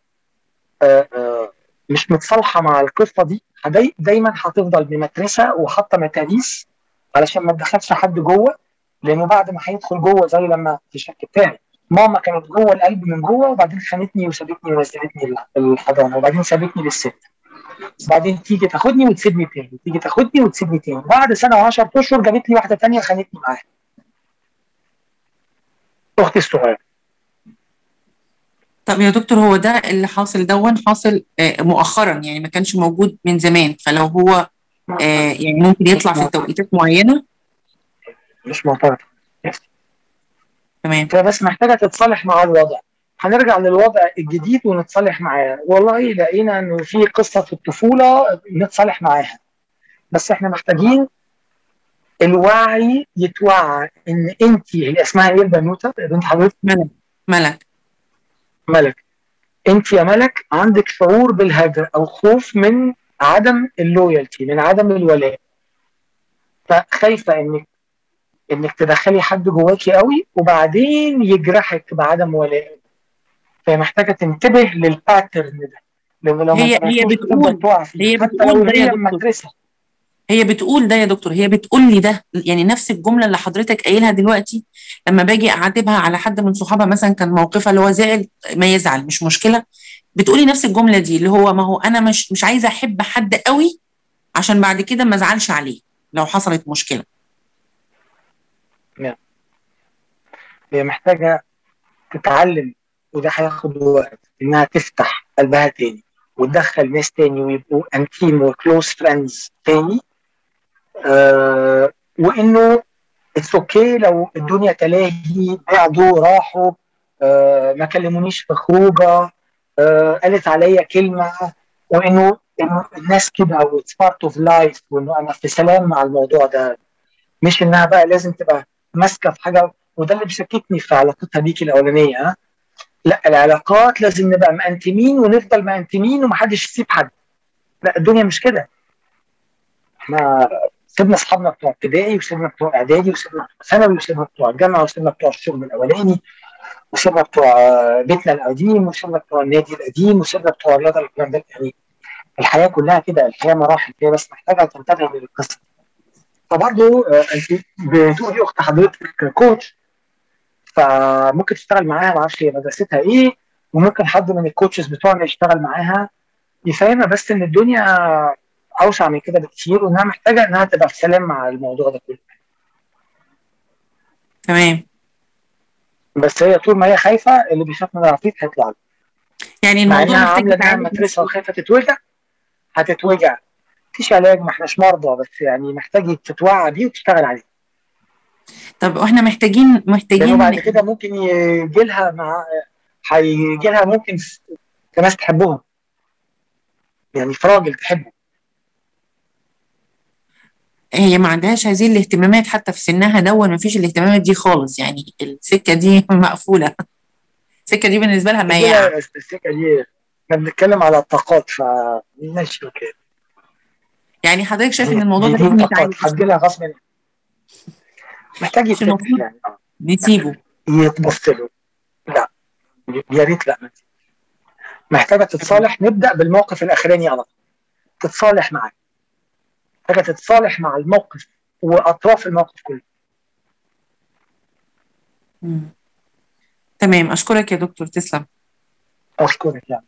Speaker 1: آه، آه، مش متصالحة مع القصة دي داي دايما هتفضل بمترسه وحاطه متاريس علشان ما تدخلش حد جوه لأنه بعد ما هيدخل جوه زي لما في الشك بتاعي. ماما كانت جوه القلب من جوه وبعدين خانتني وسابتني ونزلتني الحضانة وبعدين سابتني للست. بعدين تيجي تاخدني وتسيبني تاني تيجي تاخدني وتسيبني تاني. بعد سنة و10 أشهر جابت لي واحدة تانية خانتني معاها. أختي الصغيرة.
Speaker 7: طب يا دكتور هو ده اللي حاصل؟ دون حاصل آه، مؤخرا يعني ما كانش موجود من زمان. فلو هو آه، يعني ممكن يطلع في توقيتات معينة؟
Speaker 1: مش معترض.
Speaker 7: تمام.
Speaker 1: هي بس محتاجة تتصالح مع الوضع. هنرجع للوضع الجديد ونتصالح معاه. والله لقينا إنه في قصة في الطفولة نتصالح معاها. بس إحنا محتاجين الوعي يتوعى إن أنت هي أسمها إيه البنوتة؟ بنت حضرتك.
Speaker 7: ملك. ملك.
Speaker 1: ملك. أنت يا ملك عندك شعور بالهجر أو خوف من عدم ال loyalty من عدم الولاء. فخايفة انك إنك تدخلي حد جواكي قوي وبعدين يجرحك بعدم ولاء. فهي محتاجة تنتبه لل pattern ده. لأن لو
Speaker 7: هي- هي بتقول- هي
Speaker 1: حتى
Speaker 7: بتقول
Speaker 1: لو هي. مدرسه
Speaker 7: هي بتقول ده يا دكتور هي بتقول لي ده. يعني نفس الجملة اللي حضرتك قايلها دلوقتي لما باجي أعاتبها على حد من صحابها مثلا كان موقفها اللي هو زعل ما يزعل مش مشكلة. بتقولي نفس الجملة دي اللي هو ما هو أنا مش مش عايزة أحب حد قوي عشان بعد كده ما أزعلش عليه لو حصلت مشكلة.
Speaker 1: هي محتاجة تتعلم وده هياخد وقت إنها تفتح قلبها تاني وتدخل ناس تاني ويبقوا انتيم و close friends تاني. آه وإنه it's okay لو الدنيا تلاهي بعدوا راحوا آه ما كلمونيش في خروجة آه قالت عليا كلمة وإنه إنه الناس كده و it's part of life وإنه أنا في سلام مع الموضوع ده. مش إنها بقى لازم تبقى ماسكة في حاجة وده اللي بيشككني في علاقتها بيكي الأولانية لا العلاقات لازم نبقى مأنتمين ونفضل مأنتمين ومحدش يسيب حد. لا الدنيا مش كده. إحنا سيبنا أصحابنا بتوع ابتدائي وسيبنا بتوع إعدادي وسيبنا بتوع ثانوي وسيبنا بتوع الجامعة وسيبنا بتوع الشغل الأولاني وسيبنا بتوع بيتنا القديم وسيبنا بتوع النادي القديم وسيبنا بتوع الرياضة الكلام ده يعني الحياة كلها كده الحياة مراحل هي بس محتاجة تنتبه للقصة. فبرضه آه، أنت بتقولي أخت حضرتك كوتش فممكن تشتغل معاها ما أعرفش هي مدرستها إيه وممكن حد من الكوتشز بتوعنا يشتغل معاها يفهمها بس إن الدنيا أوسع من كده بكتير وإنها محتاجة إنها تبقى في سلام مع الموضوع ده كله.
Speaker 7: تمام.
Speaker 1: بس هي طول ما هي خايفة اللي بيخاف من العفريت هيطلع له.
Speaker 7: يعني الموضوع محتاج
Speaker 1: عاملة
Speaker 7: إنها
Speaker 1: مدرسه وخايفة تتوجع هتتوجع. مفيش علاج ما إحناش مرضى بس يعني محتاج تتوعى بيه وتشتغل عليه.
Speaker 7: طب وإحنا محتاجين محتاجين
Speaker 1: بعد كده ممكن يجي لها مع هيجي لها ممكن في ناس تحبهم. يعني في راجل تحبه.
Speaker 7: هي ما عندهاش هذه الاهتمامات حتى في سنها دون ما فيش الاهتمامات دي خالص. يعني السكة دي [laughs] مقفولة. السكة دي بالنسبة لها ما هي
Speaker 1: كده السكة دي إحنا بنتكلم على الطاقات فماشي أوكي.
Speaker 7: يعني حضرتك شايف إن الموضوع ده
Speaker 1: هتجيلها غصب. محتاج يتفتح يعني.
Speaker 7: نسيبه.
Speaker 1: يتبص له. لا. يا ريت لا. محتاجة تتصالح. نبدأ بالموقف الأخراني على طول. تتصالح معاه محتاجه تتصالح مع الموقف وأطراف الموقف كله.
Speaker 7: مم. تمام. أشكرك يا دكتور تسلم.
Speaker 1: أشكرك يعني.